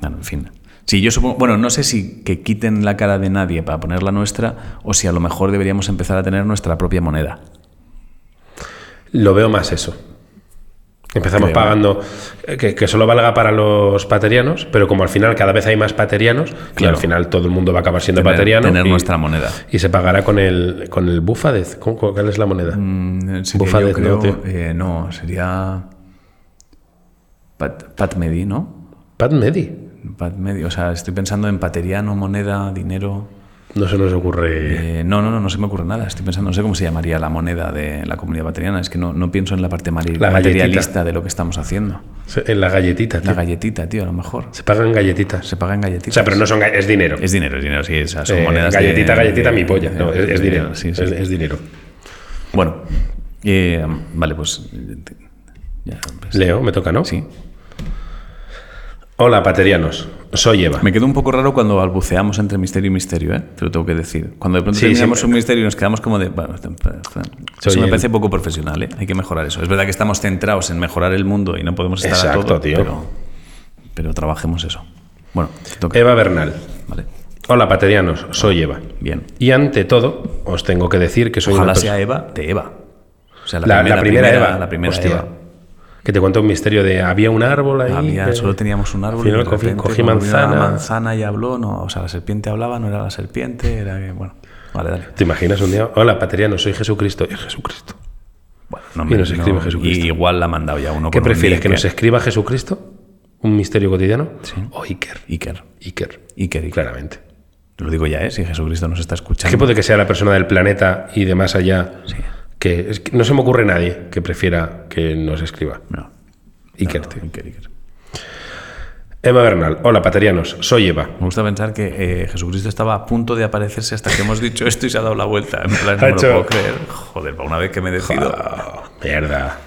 Bueno, en fin. Sí, yo supongo, bueno, no sé si que quiten la cara de nadie para poner la nuestra o si a lo mejor deberíamos empezar a tener nuestra propia moneda. Lo veo más eso. Empezamos pagando eh, que, solo valga para los paterianos, pero como al final cada vez hay más paterianos, y al final todo el mundo va a acabar siendo pateriano. Tener nuestra moneda. Y se pagará con el, con el bufadez. ¿Cuál es la moneda? Mm, bufadez, no, eh, no, sería. Pat, Patmedi, ¿no? Patmedi. Patmedi, o sea, estoy pensando en pateriano, moneda, dinero. No se nos ocurre. Eh, no, no, no, no se me ocurre nada. Estoy pensando, no sé cómo se llamaría la moneda de la comunidad bateriana. Es que no, no pienso en la parte materialista de lo que estamos haciendo. En la galletita, tío. La galletita, tío, a lo mejor. Se pagan galletitas. Se paga en O galletitas. sea, pero no son es dinero. Es dinero, es dinero, sí. o sea, son Eh, monedas. de- galletita, galletita, de- mi polla. No, es, es dinero. Sí, sí. Es, es dinero. Bueno, eh, vale, pues. Ya, pues, Leo, me toca, ¿no? Sí. Hola, paterianos. Soy Eva. Me quedó un poco raro cuando balbuceamos entre misterio y misterio, ¿eh? Te lo tengo que decir. Cuando de pronto Sí, terminamos sí. un misterio y nos quedamos como de. bueno, Eso me el- parece poco profesional, ¿eh? Hay que mejorar eso. Es verdad que estamos centrados en mejorar el mundo y no podemos estar a Exacto, todo, tío. Pero, pero trabajemos eso. Bueno, toca. Eva Bernal. Vale, Hola, paterianos. Soy Eva. bien. Y ante todo, os tengo que decir que soy Ojalá una sea Eva de Eva. O sea, La, la primera, Eva. La primera Hostia. Eva. Que te cuento un misterio de había un árbol ahí. Había, que- solo teníamos un árbol Al final y cogí, repente cogí manzana. La manzana y habló, no, o sea, la serpiente hablaba, no era la serpiente, era que, bueno, vale, dale. ¿Te imaginas un día? Hola, pateriano, soy Jesucristo. Es Jesucristo. Bueno, no Y nos escribe Jesucristo. y igual la ha mandado ya uno ¿Qué con un prefieres? ¿Que nos escriba Jesucristo? ¿Un misterio cotidiano? ¿O Iker? Iker. Iker. Iker, Iker. Claramente. Lo digo ya, ¿eh? Si Jesucristo nos está Es escuchando. que puede que sea la persona del planeta y de más allá. Sí. Que, es que no se me ocurre nadie que prefiera que nos escriba. No. Iker, No. Iker, Iker. Eva Bernal. Hola, paterianos. Soy Eva. Me gusta pensar que eh, Jesucristo estaba a punto de aparecerse hasta que hemos dicho esto y se ha dado la vuelta. En plan, no me lo puedo creer. Joder, para una vez que me decido. Ah, mierda.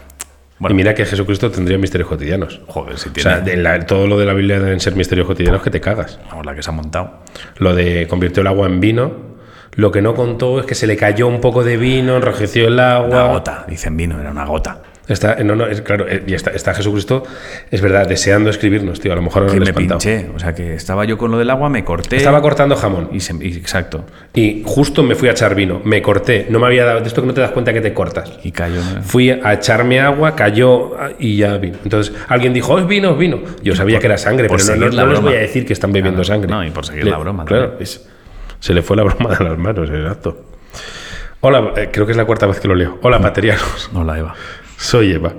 Bueno. Y mira que Jesucristo tendría misterios cotidianos. Joder, si O tiene. sea, de la- todo lo de la Biblia deben ser misterios cotidianos que te cagas. Vamos, la que se ha montado. Lo de convirtió el agua en vino. Lo que no contó es que se le cayó un poco de vino, enrojeció el Una agua. gota, dicen vino, era una gota. Está, no, no, es claro, eh, y está, está Jesucristo, es verdad, deseando escribirnos, tío. A lo mejor no Que me espantado. pinché. O sea, que estaba yo con lo del agua, me corté. Estaba cortando jamón Y, se- y- exacto. y justo me fui a echar vino. Me corté, no me había dado, de esto que no te das cuenta que te cortas. Y cayó. ¿no? Fui a echarme agua, cayó ah, y ya vino. Entonces alguien dijo, es vino, es vino. Yo sabía que era sangre, pero no, no- les voy a decir que están bebiendo Claro, sangre. no, y por seguir la broma Claro, es- se le fue la broma de las manos, exacto. Hola, eh, creo que es la cuarta vez que lo leo. Hola, paterianos. No la Eva. Soy Eva.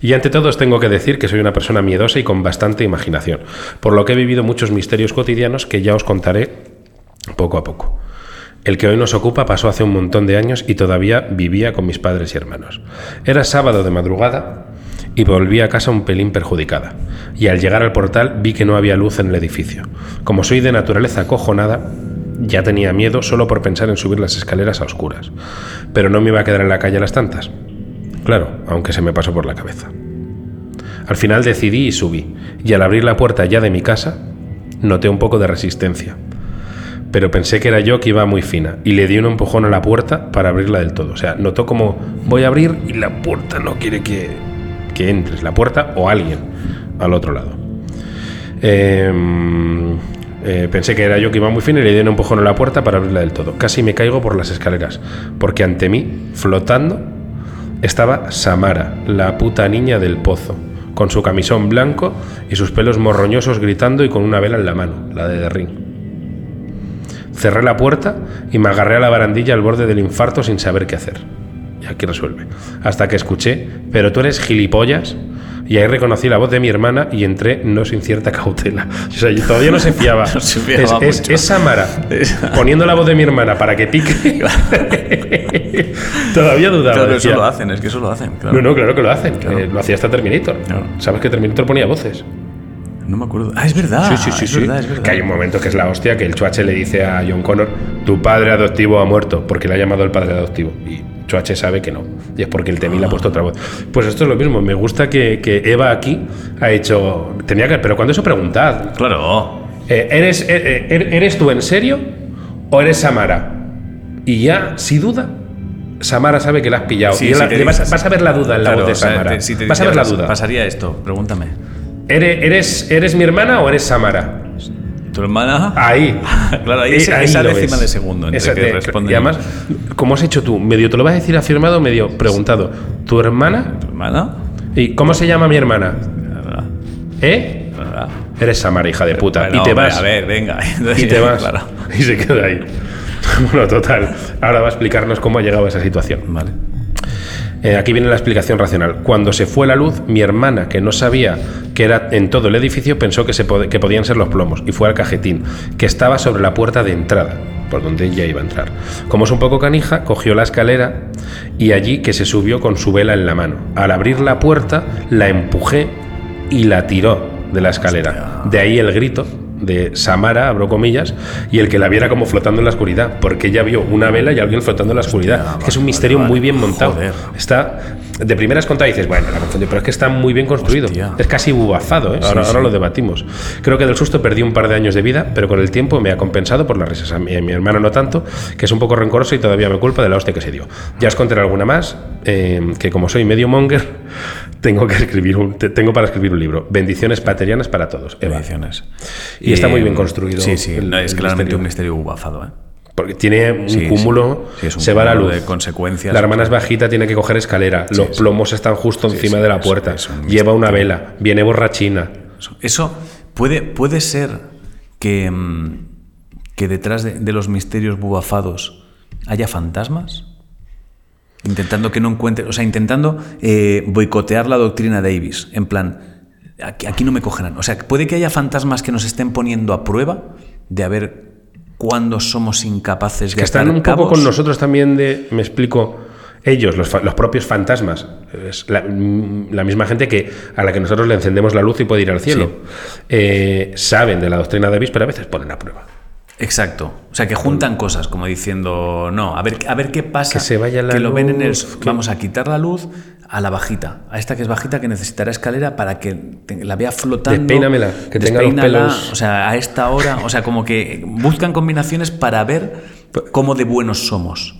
Y ante todo os tengo que decir que soy una persona miedosa y con bastante imaginación, por lo que he vivido muchos misterios cotidianos que ya os contaré poco a poco. El que hoy nos ocupa pasó hace un montón de años y todavía vivía con mis padres y hermanos. Era sábado de madrugada y volví a casa un pelín perjudicada. Y al llegar al portal vi que no había luz en el edificio. Como soy de naturaleza acojonada, ya tenía miedo solo por pensar en subir las escaleras a oscuras. Pero no me iba a quedar en la calle a las tantas. Claro, aunque se me pasó por la cabeza. Al final decidí y subí, y al abrir la puerta ya de mi casa, noté un poco de resistencia. Pero pensé que era yo que iba muy fina, y le di un empujón a la puerta para abrirla del todo. O sea, notó como voy a abrir y la puerta no quiere que, que entres, la puerta o alguien al otro lado. Em, eh, pensé que era yo que iba muy fino y le di un empujón a la puerta para abrirla del todo. Casi me caigo por las escaleras, porque ante mí, flotando, estaba Samara, la puta niña del pozo, con su camisón blanco y sus pelos morroñosos gritando y con una vela en la mano, la de Ring. Cerré la puerta y me agarré a la barandilla al borde del infarto sin saber qué hacer. Y aquí resuelve. Hasta que escuché, pero tú eres gilipollas. Y ahí reconocí la voz de mi hermana y entré no sin cierta cautela. O sea, yo todavía no se fiaba. No se fiaba es, es- es Samara poniendo la voz de mi hermana para que pique. todavía dudaba. Claro, eso lo hacen, es que eso lo hacen. Claro. no, no, claro que lo hacen. Eh, lo hacía hasta Terminator. Claro. ¿Sabes que Terminator ponía voces? No me acuerdo. Ah, es verdad. sí, sí, sí, es sí. verdad, es verdad. Que hay un momento que es la hostia que el Chuache le dice a John Connor, tu padre adoptivo ha muerto, porque le ha llamado el padre adoptivo. Y Chuache sabe que no. Y es porque el Temil ha puesto otra voz. Pues esto es lo mismo. Me gusta que, que Eva aquí ha hecho... Tenía que... Pero cuando eso preguntad, Claro. eh, ¿eres, eh, eh, ¿eres tú en serio o eres Samara? Y ya, si duda... Samara sabe que la has pillado. Sí, y le vas, a ver la duda en la Claro, voz de o sea, Samara. te- si te vas a ver la duda. Pasaría esto, pregúntame. ¿Eres, eres, ¿Eres mi hermana o eres Samara? ¿Tu hermana? Ahí. Claro, ahí Eh, esa- ahí esa décima ves. de segundo entre Esa que de- responden. Y además, como has hecho tú, medio te lo vas a decir afirmado, medio preguntado. ¿Tu hermana? ¿Tu hermana? ¿Y cómo se llama mi hermana? ¿Eh? ¿Verdad? Eres Samara, hija de puta. Bueno, y te vas. A ver, venga. Y te vas. Claro. Y se queda ahí. Bueno, total. Ahora va a explicarnos cómo ha llegado a esa situación. Vale. Eh, aquí viene la explicación racional. Cuando se fue la luz, mi hermana, que no sabía que era en todo el edificio, pensó que, se pod- que podían ser los plomos y fue al cajetín, que estaba sobre la puerta de entrada, por donde ella iba a entrar. Como es un poco canija, cogió la escalera y allí que se subió con su vela en la mano. Al abrir la puerta, la empujé y la tiró de la escalera. De ahí el grito de Samara, abro comillas, y el que la viera como flotando en la oscuridad, porque ella vio una vela y alguien flotando en la oscuridad. es que es un misterio muy bien montado. Joder. Está de primeras contadas y dices, bueno, la confundí, pero es que está muy bien construido. Hostia. Es casi bubazado, ¿eh? ahora, ahora lo debatimos. Creo que del susto perdí un par de años de vida, pero con el tiempo me ha compensado por las risas. A mi, a mi hermano no tanto, que es un poco rencoroso y todavía me culpa de la hostia que se dio. Ya os contaré alguna más, eh, que como soy medio monger, tengo que escribir un, te- tengo para escribir un libro. Bendiciones paterianas para todos. Eva. Ediciones. Y está muy bien construido Sí, sí, el- no, es el claramente misterio. un misterio bubazado, ¿eh? Porque tiene un Sí, cúmulo, Sí, es un se va la cúmulo luz. de consecuencias. La hermana es bajita, tiene que coger escalera. Los plomos están justo encima de la puerta. Lleva una vela. Viene borrachina. Eso- Eso puede, puede ser que, mm, que detrás de, de los misterios bubafados haya fantasmas. Intentando que no encuentre, o sea, intentando eh, boicotear la doctrina Davis. En plan, aquí, aquí no me cogerán. O sea, puede que haya fantasmas que nos estén poniendo a prueba de a ver cuándo somos incapaces de Que están un poco con nosotros también de, me explico, ellos, los, los propios fantasmas, es la, mm, la misma gente que a la que nosotros le encendemos la luz y puede ir al cielo, eh, saben de la doctrina Davis, pero a veces ponen a prueba. Exacto. O sea, que juntan cosas, como diciendo, no, a ver, a ver qué pasa. Que se vaya la que lo ven en el. luz, que- Vamos a quitar la luz a la bajita. A esta que es bajita, que necesitará escalera para que te- la vea flotando. Despeínamela, que tenga los pelos. O sea, a esta hora. O sea, como que buscan combinaciones para ver cómo de buenos somos.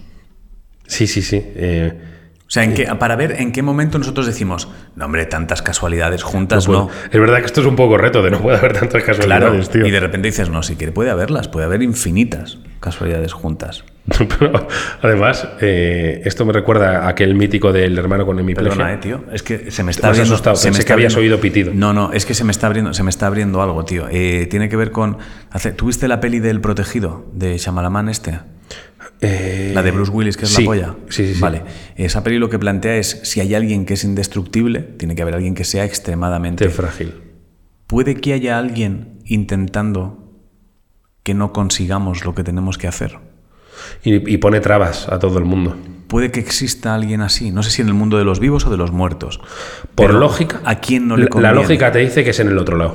Sí, sí, sí. eh, O sea, en qué- para ver en qué momento nosotros decimos, no, hombre, tantas casualidades juntas, no. Es verdad que esto es un poco reto de no puede haber tantas Claro, casualidades, tío. y de repente dices, no, si quiere puede haberlas, puede haber infinitas casualidades juntas. Pero, además, eh, esto me recuerda a aquel mítico del hermano con hemiplegia. Perdona, eh, tío. Es que se me está abriendo. asustado, se me pensé está que habías abriendo- oído pitido. No, no, es que se me está abriendo, se me está abriendo algo, tío. Eh, tiene que ver con. ¿Tuviste la peli del protegido de Shyamalan este? Eh, La de Bruce Willis, que es sí, la polla. Sí, sí, sí. Vale. Esa peli lo que plantea es: si hay alguien que es indestructible, tiene que haber alguien que sea extremadamente. Qué frágil. ¿Puede que haya alguien intentando que no consigamos lo que tenemos que hacer? Y, y pone trabas a todo el mundo. Puede que exista alguien así, no sé si en el mundo de los vivos o de los muertos. Por lógica, ¿A quién no le conviene? La lógica te dice que es en el otro lado.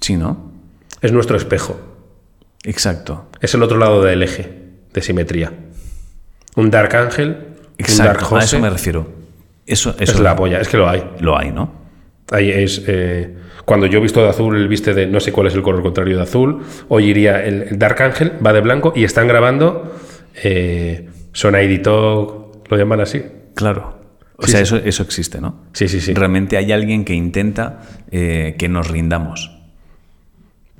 Sí, ¿no? Es nuestro espejo. Exacto. Es el otro lado del eje de simetría. Un Dark Ángel, un Dark Exacto. A Jose, eso me refiero. Eso, es eso la polla. Es que lo hay. lo hay, ¿no? Ahí es, eh, cuando yo he visto de azul, él viste de no sé cuál es el color contrario de azul. Hoy iría el, el Dark Ángel, va de blanco y están grabando eh, Sonaidi Talk, lo llaman así. Claro. O Sí, sea, sí. Eso, eso existe, ¿no? Sí, sí, sí. Realmente hay alguien que intenta eh, que nos rindamos.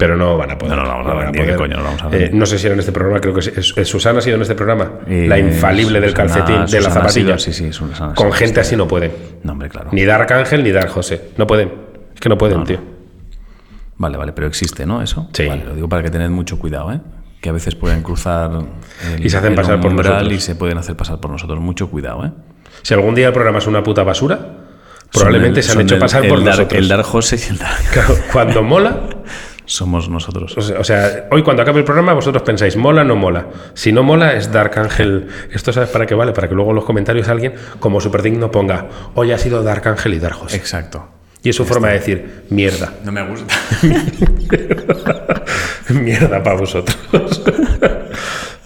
Pero no van a poder. No, no, no, no, a poder. coña no vamos a Eh, rendir. no sé si era en este programa, creo que es, es- es Susana ha sido en este programa. Eh, la infalible del Susana- calcetín, de la zapatilla. sido- sí, sí, Susana Con gente así no pueden. No, hombre, claro. Ni Dark Ángel ni Dark José. No pueden. Es que no pueden, No, tío. Vale, vale, pero existe, ¿no? Eso. Sí. Vale, lo digo para que tened mucho cuidado, ¿eh? Que a veces pueden cruzar el, Y se hacen pasar por nosotros. y se pueden hacer pasar por nosotros. Mucho cuidado, ¿eh? Si algún día el programa es una puta basura, probablemente el- se han hecho el- pasar por Dark- nosotros. El Dark Jose y el Dark. Claro, Cuando mola, Somos nosotros. o sea, hoy cuando acabe el programa vosotros pensáis, ¿mola o no mola? Si no mola es Dark Ángel. Esto sabes para qué vale, para que luego en los comentarios alguien como súper digno ponga, hoy ha sido Dark Ángel y Dark. Exacto. Y es su forma de decir, mierda. No me gusta. mierda para vosotros.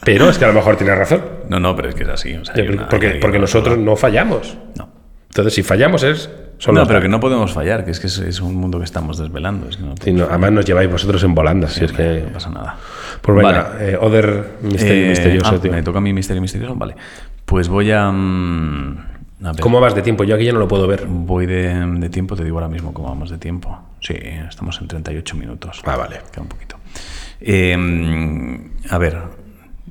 Pero es que a lo mejor tiene razón. No, no, pero es que es así. o sea, Porque, porque nosotros no fallamos. No. Entonces, si fallamos es... No, pero que no podemos fallar, que es que es, es un mundo que estamos desvelando. Es que no, Sí, no, además nos lleváis vosotros en volandas. si es que... no pasa nada. Pues venga, Vale. eh, Other misterio Eh, misterioso, ah, tío. Me toca a mí misterio misterioso. Vale. Pues voy a. mm, a ver, ¿Cómo vas de tiempo? Yo aquí ya no lo puedo ver. Voy de, de tiempo, te digo ahora mismo cómo vamos de tiempo. Sí, estamos en 38 minutos. Ah, vale. Queda un poquito. Eh, a ver,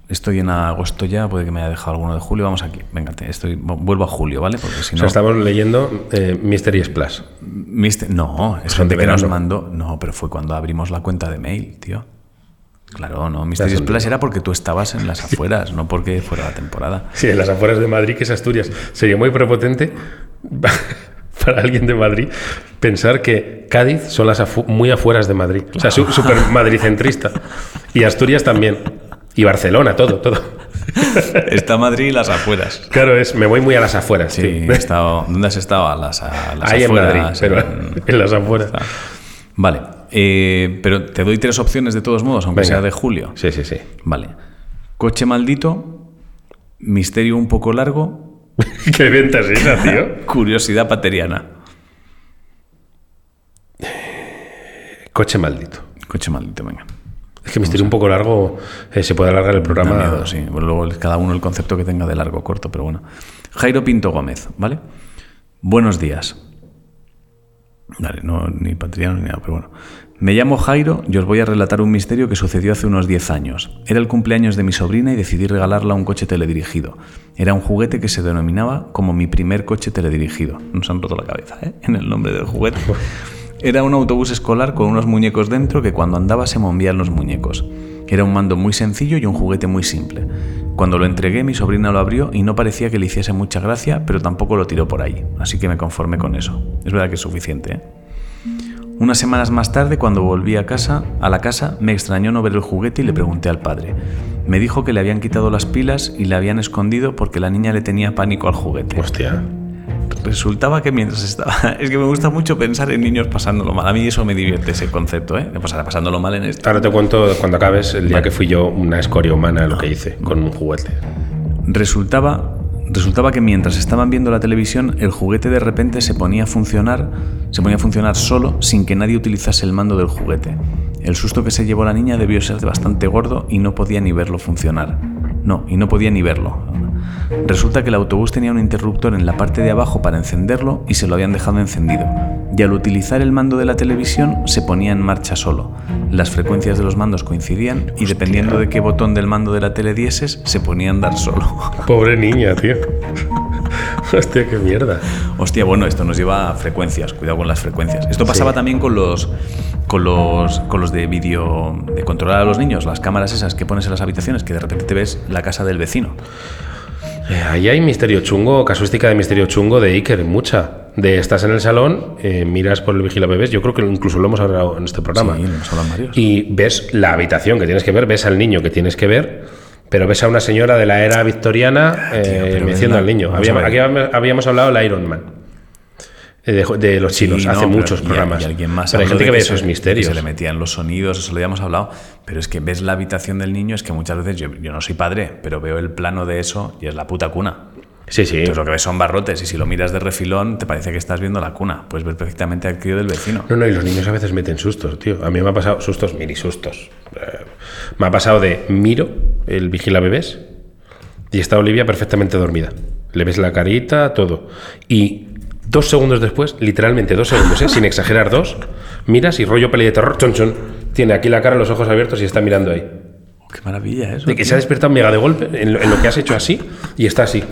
estoy en agosto ya, puede que me haya dejado alguno de julio. Vamos aquí. Venga, estoy, vuelvo a julio, ¿vale? Porque si O no. sea, estamos leyendo eh, Mystery Splash. Mister- no, es gente que nos mandó. No, pero fue cuando abrimos la cuenta de mail, tío. Claro, no. Mystery Splash era porque tú estabas en las afueras, no porque fuera la temporada. Sí, en las afueras de Madrid, que es Asturias. Sería muy prepotente para alguien de Madrid pensar que Cádiz son las afu- muy afueras de Madrid. O sea, súper madricentrista. Y Asturias también. Y Barcelona, todo, todo. Está Madrid y las afueras. Claro, es, me voy muy a las afueras. Sí, Sí, he estado, ¿dónde has estado? A las, a las Ahí en. Madrid, pero en- en las afueras. Vale, eh, pero te doy tres opciones de todos modos, aunque Venga. sea de julio. Sí, sí, sí. Vale. Coche maldito, misterio un poco largo, ¿Qué venta es esa, tío? curiosidad pateriana. Coche maldito. Coche maldito, venga. Es que misterio un poco largo, eh, se puede alargar el programa. miedo, sí. Bueno, luego cada uno el concepto que tenga de largo o corto, pero bueno. Jairo Pinto Gómez, ¿vale? Buenos días. Vale, no, ni patriano ni nada, pero bueno. Me llamo Jairo y os voy a relatar un misterio que sucedió hace unos 10 años. Era el cumpleaños de mi sobrina y decidí regalarla un coche teledirigido. Era un juguete que se denominaba como mi primer coche teledirigido. Nos han roto la cabeza, ¿eh? En el nombre del juguete. Era un autobús escolar con unos muñecos dentro que cuando andaba se movían los muñecos. Era un mando muy sencillo y un juguete muy simple. Cuando lo entregué, mi sobrina lo abrió y no parecía que le hiciese mucha gracia, pero tampoco lo tiró por ahí. Así que me conformé con eso. Es verdad que es suficiente, ¿eh? Unas semanas más tarde, cuando volví a casa, a la casa, me extrañó no ver el juguete y le pregunté al padre. Me dijo que le habían quitado las pilas y le habían escondido porque la niña le tenía pánico al juguete. Hostia. Resultaba que mientras estaba... Es que me gusta mucho pensar en niños pasándolo mal. A mí eso me divierte ese concepto, ¿eh? De pasar pasándolo mal en esto. Ahora te cuento cuando acabes el día que fui yo una escoria humana lo que hice con un juguete. Resultaba, resultaba que mientras estaban viendo la televisión, el juguete de repente se ponía a funcionar, se ponía a funcionar solo sin que nadie utilizase el mando del juguete. El susto que se llevó la niña debió ser bastante gordo y no podía ni verlo funcionar. No, y no podía ni verlo. Resulta que el autobús tenía un interruptor en la parte de abajo para encenderlo y se lo habían dejado encendido. Y al utilizar el mando de la televisión se ponía en marcha solo. Las frecuencias de los mandos coincidían y dependiendo de qué botón del mando de la tele dieses, se ponía a andar solo. Pobre niña, tío. Hostia, qué mierda. Hostia, bueno, esto nos lleva a frecuencias, cuidado con las frecuencias. Esto pasaba Sí. también con los con los con los de vídeo de controlar a los niños, las cámaras esas que pones en las habitaciones que de repente te ves la casa del vecino. Eh, Ahí hay misterio chungo, casuística de misterio chungo de Iker, mucha. De estás en el salón, eh, miras por el vigila bebés, yo creo que incluso lo hemos hablado en este programa. Sí, nos hablan varios. Y ves la habitación que tienes que ver, ves al niño que tienes que ver, pero ves a una señora de la era victoriana eh, pero meciendo al niño. Habíamos, aquí habíamos- hablado del Iron Man. eh, De, de los chinos, Sí, hace no, muchos programas. Y, alguien más pero hay gente de que ve se- esos que misterios. se le metían los sonidos, eso lo habíamos hablado. Pero es que ves la habitación del niño, es que muchas veces yo, yo no soy padre, pero veo el plano de eso y es la puta cuna. Sí, sí. Entonces lo que ves son barrotes y si lo miras de refilón te parece que estás viendo la cuna. Puedes ver perfectamente al crío del vecino. No, no, y los niños a veces meten sustos, tío. A mí me ha pasado sustos, mini sustos. Eh, me ha pasado de miro el vigila bebés y está Olivia perfectamente dormida. Le ves la carita, todo. Y dos segundos después, literalmente dos segundos, ¿eh? sin exagerar dos, miras y rollo peli de terror, chon chon. Tiene aquí la cara, los ojos abiertos y está mirando ahí. Oh, qué maravilla eso. De que tío. se ha despertado mega de golpe en lo, en lo que has hecho así y está así,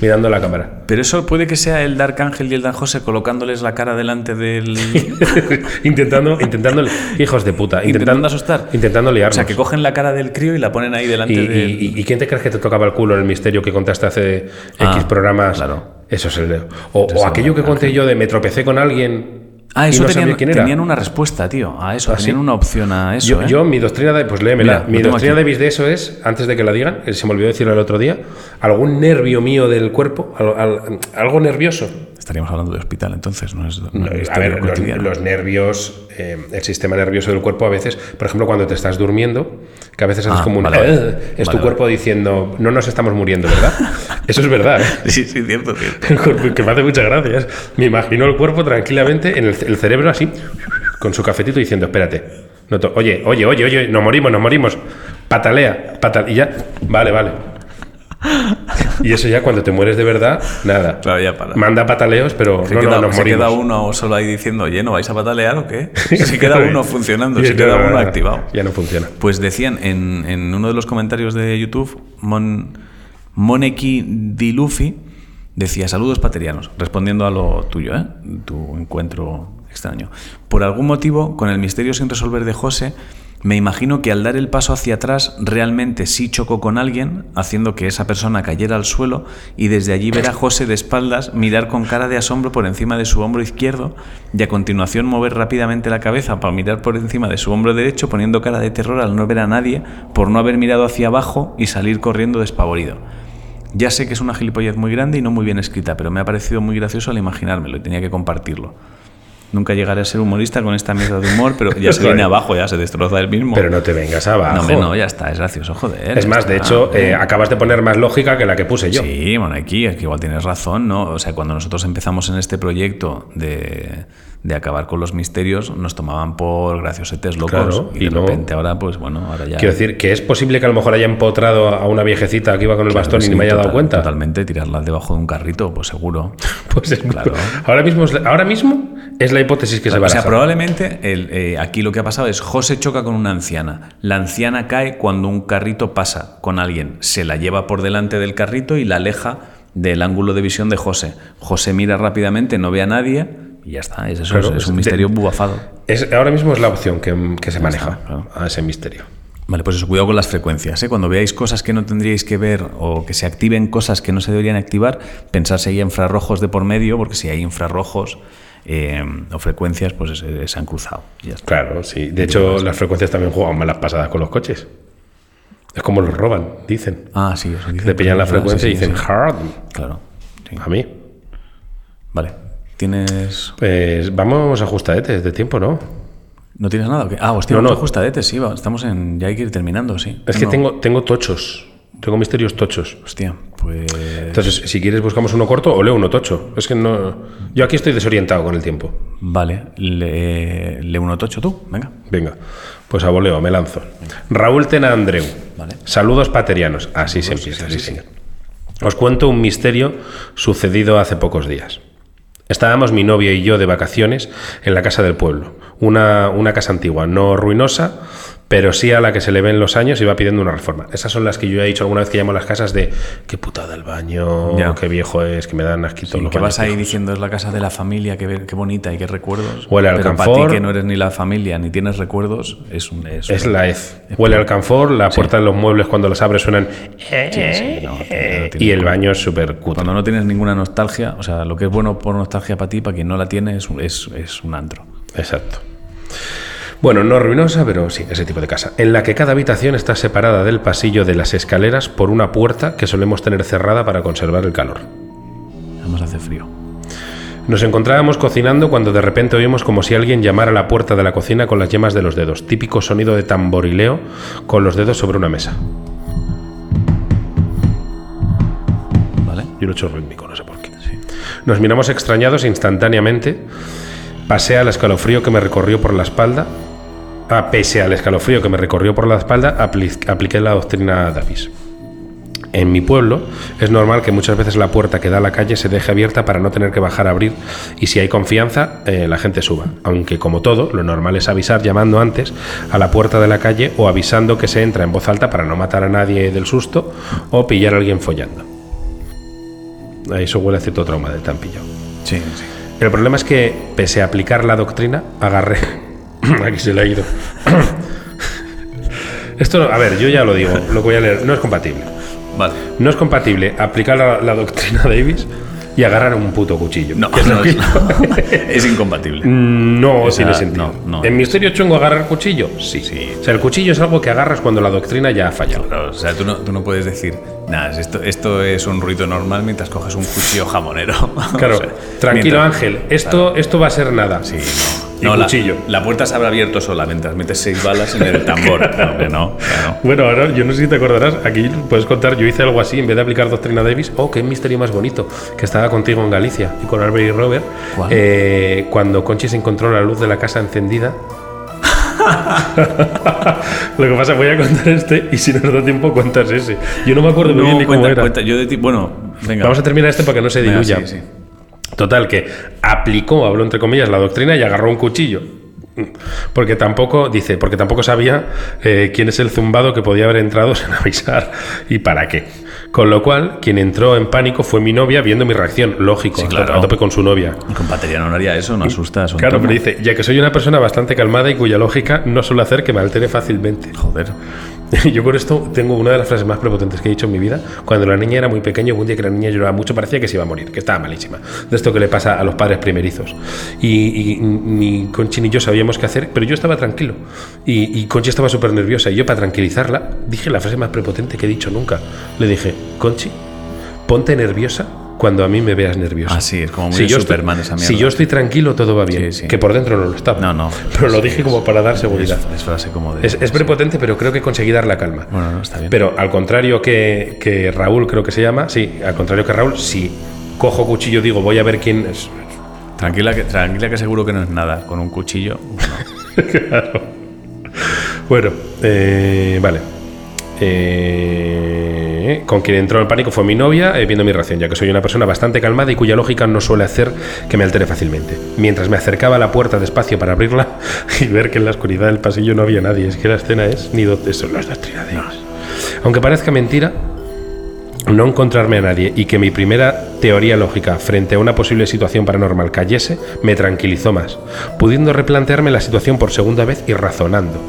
mirando la cámara. Pero eso puede que sea el Dark Ángel y el Dan José colocándoles la cara delante del. intentando, intentando, hijos de puta, Intentando asustar. Intentando o liarnos. sea, que cogen la cara del crío y la ponen ahí delante ¿Y, del. y- y quién te crees que te tocaba el culo en el misterio que contaste hace Ah, X programas? claro. Eso es el de. O, o aquello el que conté yo de me tropecé con alguien. Ah, y eso no tenían, sabía quién era. tenían una respuesta, tío. A eso, ¿Ah, tenían sí? una opción a eso. yo, ¿eh? yo, mi doctrina de. Pues léemela. Mira, mi doctrina aquí. de bis de eso es, antes de que la digan, eh, se me olvidó decirlo el otro día, algún nervio mío del cuerpo, al- al- algo nervioso. Estaríamos hablando de hospital, entonces, no es. no No, es a ver, los, nervios, eh, el sistema nervioso del cuerpo a veces, por ejemplo, cuando te estás durmiendo, que a veces haces Ah, como un... vale, vale. "Eh", es tu cuerpo diciendo, no nos estamos muriendo, ¿verdad? Eso es verdad. ¿eh? Sí, sí, cierto, cierto. El cuerpo, que me hace muchas gracias. Me imagino el cuerpo tranquilamente, en el, el cerebro así, con su cafetito diciendo, espérate. no oye, oye, oye, oye, nos morimos, nos morimos. Patalea, patal y ya, vale, vale. Y eso ya cuando te mueres de verdad, nada. Claro, ya para. Manda pataleos, pero Se, no, queda, no, nos se morimos. queda uno solo ahí diciendo, oye, ¿no vais a patalear o qué? Se queda uno funcionando, se queda no- uno activado. Ya no funciona. Pues decían en, en uno de los comentarios de YouTube, Mon, Moneki Dilufi decía saludos paterianos, respondiendo a lo tuyo, ¿eh? tu encuentro extraño. Por algún motivo, con el misterio sin resolver de José, Me imagino que al dar el paso hacia atrás realmente sí chocó con alguien, haciendo que esa persona cayera al suelo y desde allí ver a José de espaldas mirar con cara de asombro por encima de su hombro izquierdo y a continuación mover rápidamente la cabeza para mirar por encima de su hombro derecho poniendo cara de terror al no ver a nadie por no haber mirado hacia abajo y salir corriendo despavorido. Ya sé que es una gilipollez muy grande y no muy bien escrita, pero me ha parecido muy gracioso al imaginármelo y tenía que compartirlo. Nunca llegaré a ser humorista con esta mierda de humor, pero ya se viene abajo, ya se destroza el mismo. Pero no te vengas abajo. No, hombre, no, ya está, es gracioso, joder. Es más, de hecho, eh, acabas de poner más lógica que la que puse yo. Sí, bueno, aquí es que igual tienes razón, ¿no? O sea, cuando nosotros empezamos en este proyecto de, de acabar con los misterios, nos tomaban por graciosetes locos. Claro, y, y de no- repente ahora, pues bueno, ahora ya. Quiero decir, que es posible que a lo mejor haya empotrado a una viejecita que iba con el bastón Sí, y ni me haya dado cuenta. Totalmente, tirarla debajo de un carrito, pues seguro. Pues es Claro. ahora, mismo es la, ahora mismo es la hipótesis que se o baraja. sea, probablemente el, eh, aquí lo que ha pasado es José choca con una anciana. La anciana cae cuando un carrito pasa con alguien. Se la lleva por delante del carrito y la aleja del ángulo de visión de José. José mira rápidamente, no ve a nadie y ya está. Es, eso, Claro, es, es un misterio de- bufafado. Es, ahora mismo es la opción que, que se maneja está, claro. a ese misterio. Vale, pues eso, cuidado con las frecuencias. ¿eh? Cuando veáis cosas que no tendríais que ver o que se activen cosas que no se deberían activar, pensad si hay infrarrojos de por medio, porque si hay infrarrojos eh, o frecuencias, pues se han cruzado. Y ya está. Claro, sí. De hecho, las frecuencias también juegan malas pasadas con los coches. Es como los roban, dicen. Ah, sí, eso dicen, te pillan la frecuencia Sí, y dicen sí. hard. Claro. A mí. Vale. ¿Tienes. Pues vamos ajustadetes de tiempo, ¿no? ¿No tienes nada? Ah, hostia, No, no, no. ajustadete, sí, estamos en. Ya hay que ir terminando, sí. Es que No. tengo, tengo tochos. Tengo misterios tochos. Hostia, pues. Entonces, si quieres, buscamos uno corto o leo uno tocho. Es que no. Yo aquí estoy desorientado con el tiempo. Vale, le, le uno tocho tú, venga. Venga, pues a voleo, me lanzo. Raúl Tena Andreu. Vale. Saludos paterianos. Así se empieza, sí, señor. Os cuento un misterio sucedido hace pocos días. Estábamos mi novio y yo de vacaciones en la casa del pueblo. Una, una casa antigua, no ruinosa, pero sí a la que se le ven los años y va pidiendo una reforma. Esas son las que yo he dicho alguna vez que llamo a las casas de qué putada el baño, Ya. qué viejo es, que me dan asquito Y los que vas ahí viejos. diciendo es la casa de la familia, qué, qué bonita y qué recuerdos. Huele a Pero para alcanfor. ti que no eres ni la familia ni tienes recuerdos, es un. Es, Es un- la EZ. Huele al canfor, la puerta de los muebles cuando las abres suenan. sí, no, no tiene y el baño es súper cutre. Cuando no tienes ninguna nostalgia, o sea, lo que es bueno por nostalgia para ti, para quien no la tiene, es, es un antro. Exacto. Bueno, no ruinosa, pero sí, ese tipo de casa, en la que cada habitación está separada del pasillo de las escaleras por una puerta que solemos tener cerrada para conservar el calor. Además hace frío. Nos encontrábamos cocinando cuando de repente oímos como si alguien llamara a la puerta de la cocina con las yemas de los dedos, típico sonido de tamborileo con los dedos sobre una mesa. ¿Vale? Yo lo he hecho rítmico, no sé por qué. Nos miramos extrañados instantáneamente. Pasé al escalofrío que me recorrió por la espalda. Ah, pese al escalofrío que me recorrió por la espalda, apli- apliqué la doctrina Davis. En mi pueblo es normal que muchas veces la puerta que da a la calle se deje abierta para no tener que bajar a abrir y si hay confianza eh, la gente suba. Aunque como todo, lo normal es avisar llamando antes a la puerta de la calle o avisando que se entra en voz alta para no matar a nadie del susto o pillar a alguien follando. A Eso huele a cierto trauma de tan pillado. Sí, sí. El problema es que, pese a aplicar la doctrina, agarré. Aquí se le ha ido. Esto, a ver, yo ya lo digo, lo que voy a leer, no es compatible. Vale. No es compatible aplicar la, la doctrina Davis y agarrar un puto cuchillo. No, es no, incompatible. No Esa- tiene sentido. no, no. ¿En Misterio Chungo agarrar cuchillo? Sí. O sea, el cuchillo es algo que agarras cuando la doctrina ya ha fallado. Claro, o sea, tú no, tú no puedes decir, nada, esto, esto es un ruido normal mientras coges un cuchillo jamonero. Claro, O sea, tranquilo mientras- Ángel, esto, esto va a ser nada. Sí, no. Y No, la- cuchillo. La, puerta se habrá abierto sola mientras metes seis balas en el tambor. No, no. claro. Bueno, ahora yo no sé si te acordarás, aquí puedes contar, yo hice algo así, en vez de aplicar doctrina Davis, oh, qué misterio más bonito, que estaba contigo en Galicia y con Albert y Robert, eh, cuando Conchi se encontró la luz de la casa encendida. Lo que pasa, voy a contar este y si nos da tiempo cuentas ese. Yo no me acuerdo muy bien No, ni cómo cuenta, era. cuenta. Yo de ti, bueno, venga. Vamos a terminar este para que no se Venga, diluya. sí, sí. Total, que aplicó, habló entre comillas, la doctrina y agarró un cuchillo. Porque tampoco, dice, porque tampoco sabía eh, quién es el zumbado que podía haber entrado sin avisar y para qué. Con lo cual, quien entró en pánico fue mi novia viendo mi reacción. Lógico, Sí, claro. a tope con su novia. Y con batería no haría eso, no asusta. eso Claro, toma. pero dice, ya que soy una persona bastante calmada y cuya lógica no suele hacer que me altere fácilmente. Joder. Yo con esto tengo una de las frases más prepotentes que he dicho en mi vida. Cuando la niña era muy pequeña, un día que la niña lloraba mucho, parecía que se iba a morir, que estaba malísima. De esto que le pasa a los padres primerizos. Y, y ni Conchi ni yo sabíamos qué hacer, pero yo estaba tranquilo. Y, y Conchi estaba súper nerviosa. Y yo, para tranquilizarla, dije la frase más prepotente que he dicho nunca. Le dije, Conchi, ponte nerviosa cuando a mí me veas nerviosa. Ah, sí, es como muy de yo Superman estoy, esa Si yo estoy tranquilo, todo va bien. Sí, sí. Que por dentro no lo estaba. No, no. Pero lo dije como para dar seguridad. Es, es frase como de. Es, es prepotente, pero creo que conseguí dar la calma. Bueno, no, está bien. Pero al contrario que, que Raúl, creo que se llama, sí, al contrario que Raúl, si cojo cuchillo digo voy a ver quién es. Tranquila que, tranquila que seguro que no es nada. Con un cuchillo. bueno. Bueno, eh, vale. Eh, con quien entró en pánico fue mi novia, eh, viendo mi reacción, ya que soy una persona bastante calmada y cuya lógica no suele hacer que me altere fácilmente. Mientras me acercaba a la puerta despacio para abrirla y ver que en la oscuridad del pasillo no había nadie. Es que la escena es ni dos son las dos trinadeiras. Aunque parezca mentira, no encontrarme a nadie y que mi primera teoría lógica frente a una posible situación paranormal cayese me tranquilizó más, pudiendo replantearme la situación por segunda vez y razonando.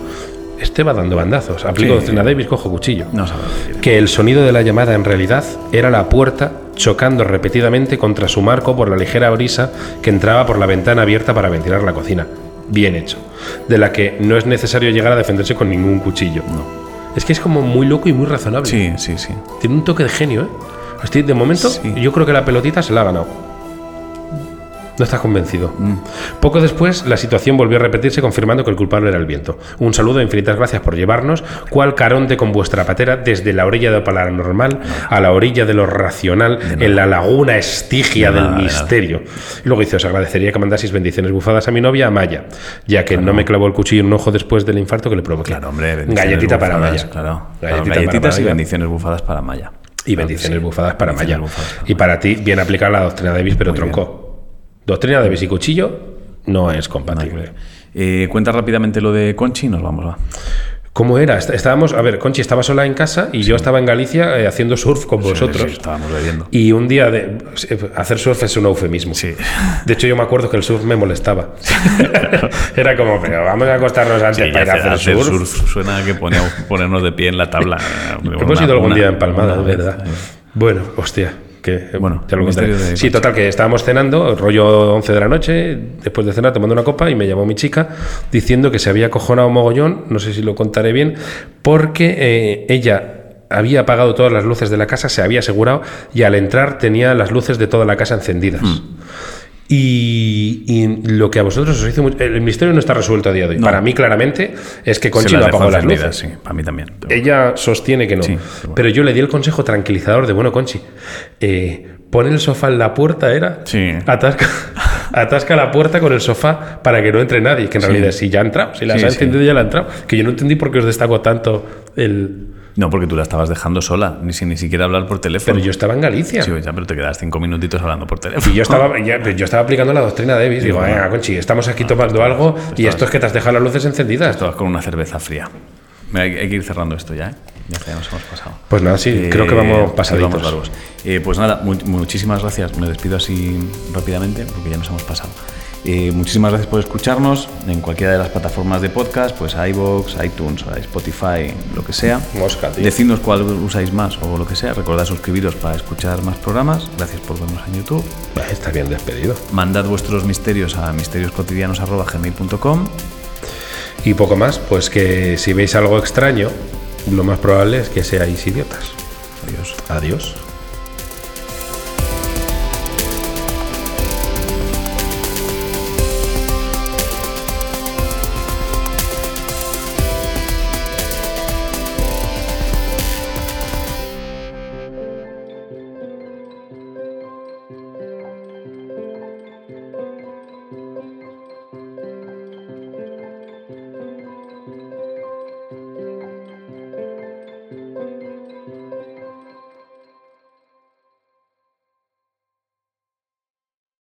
Este va dando bandazos. Aplico Sí. doctrina Davis, cojo cuchillo. No sabes. Que el sonido de la llamada en realidad era la puerta chocando repetidamente contra su marco por la ligera brisa que entraba por la ventana abierta para ventilar la cocina. Bien hecho. De la que no es necesario llegar a defenderse con ningún cuchillo. No. Es que es como muy loco y muy razonable. Sí, sí, sí. Tiene un toque de genio, ¿eh? Estoy, de momento, Sí. yo creo que la pelotita se la ha ganado. No estás convencido. Mm. Poco después, la situación volvió a repetirse, confirmando que el culpable era el viento. Un saludo, infinitas gracias por llevarnos, cual caronte con vuestra patera, desde la orilla de lo paranormal a la orilla de lo racional, en la laguna estigia De del nada, de misterio. Y luego dice: Os agradecería que mandaseis bendiciones bufadas a mi novia, Amaya, ya que no me clavó el cuchillo en un ojo después del infarto que le provoqué. Claro, hombre. Galletita para bufadas, Maya. Claro. Claro, Galletita para Galletitas y Maya. bendiciones bufadas para Maya. Y Claro bendiciones sí. bufadas para Maya. bufadas para y para ti, bien aplicada la doctrina Davis, pero Muy tronco. Doctrina Davis y cuchillo no es compatible. Eh, cuenta rápidamente lo de Conchi y nos vamos. Va. ¿Cómo era? Est- Estábamos, a ver, Conchi estaba sola en casa y yo estaba en Galicia eh, haciendo surf con vosotros. Sí, estábamos bebiendo. Y un día de hacer surf es un eufemismo. Sí. De hecho, yo me acuerdo que el surf me molestaba. Era como, pero vamos a acostarnos antes para ir a hacer, surf. surf suena que poníamos- ponernos de pie en la tabla. Eh, Hemos una- ido algún una- día en Palmada, una es verdad. Bueno, hostia. Que, Bueno, te lo contaré. misterio de Sí, total, que estábamos cenando, rollo 11 de la noche, después de cenar tomando una copa y me llamó mi chica diciendo que se había cojonado mogollón, no sé si lo contaré bien, porque eh, ella había apagado todas las luces de la casa, se había asegurado y al entrar tenía las luces de toda la casa encendidas. Hmm. Y, y lo que a vosotros os hizo mucho- El misterio no está resuelto a día de hoy. No. Para mí, claramente, es que Conchi no dejó apagó las luces. Sí, para mí también. pero- Ella sostiene que no. Sí, pero bueno. Pero yo le di el consejo tranquilizador de, bueno, Conchi, eh, pon el sofá en la puerta, ¿era? Sí. Atasca, atasca la puerta con el sofá para que no entre nadie. Que en Sí. realidad sí ya ha entrado. Si las Sí, ha sí. encendido ya la ha entrado. Que yo no entendí por qué os destaco tanto el... No, porque tú la estabas dejando sola, ni, ni siquiera hablar por teléfono. Pero yo estaba en Galicia. Sí, ya, pero te quedas cinco minutitos hablando por teléfono. Y yo estaba, ya- yo estaba aplicando la doctrina Davis. Digo, bueno. venga, Conchi, estamos aquí tomando algo y esto es que te has dejado las luces encendidas. Estabas con una cerveza fría. Mira, Hay, hay que ir cerrando esto ya, ¿eh? Ya, ya nos hemos pasado. Pues nada, sí, Eh, creo que vamos sí, pasaditos. vamos largos. Eh, pues nada, mu- muchísimas gracias. Me despido así rápidamente porque ya nos hemos pasado. Eh, muchísimas gracias por escucharnos en cualquiera de las plataformas de podcast, pues iVoox, iTunes, Spotify, lo que sea. Mosca, tío. Decidnos cuál usáis más o lo que sea. Recordad suscribiros para escuchar más programas. Gracias por vernos en YouTube. Está bien despedido. Mandad vuestros misterios a misterioscotidianos.gmail.com Y poco más, pues que si veis algo extraño, lo más probable es que seáis idiotas. Adiós. Adiós.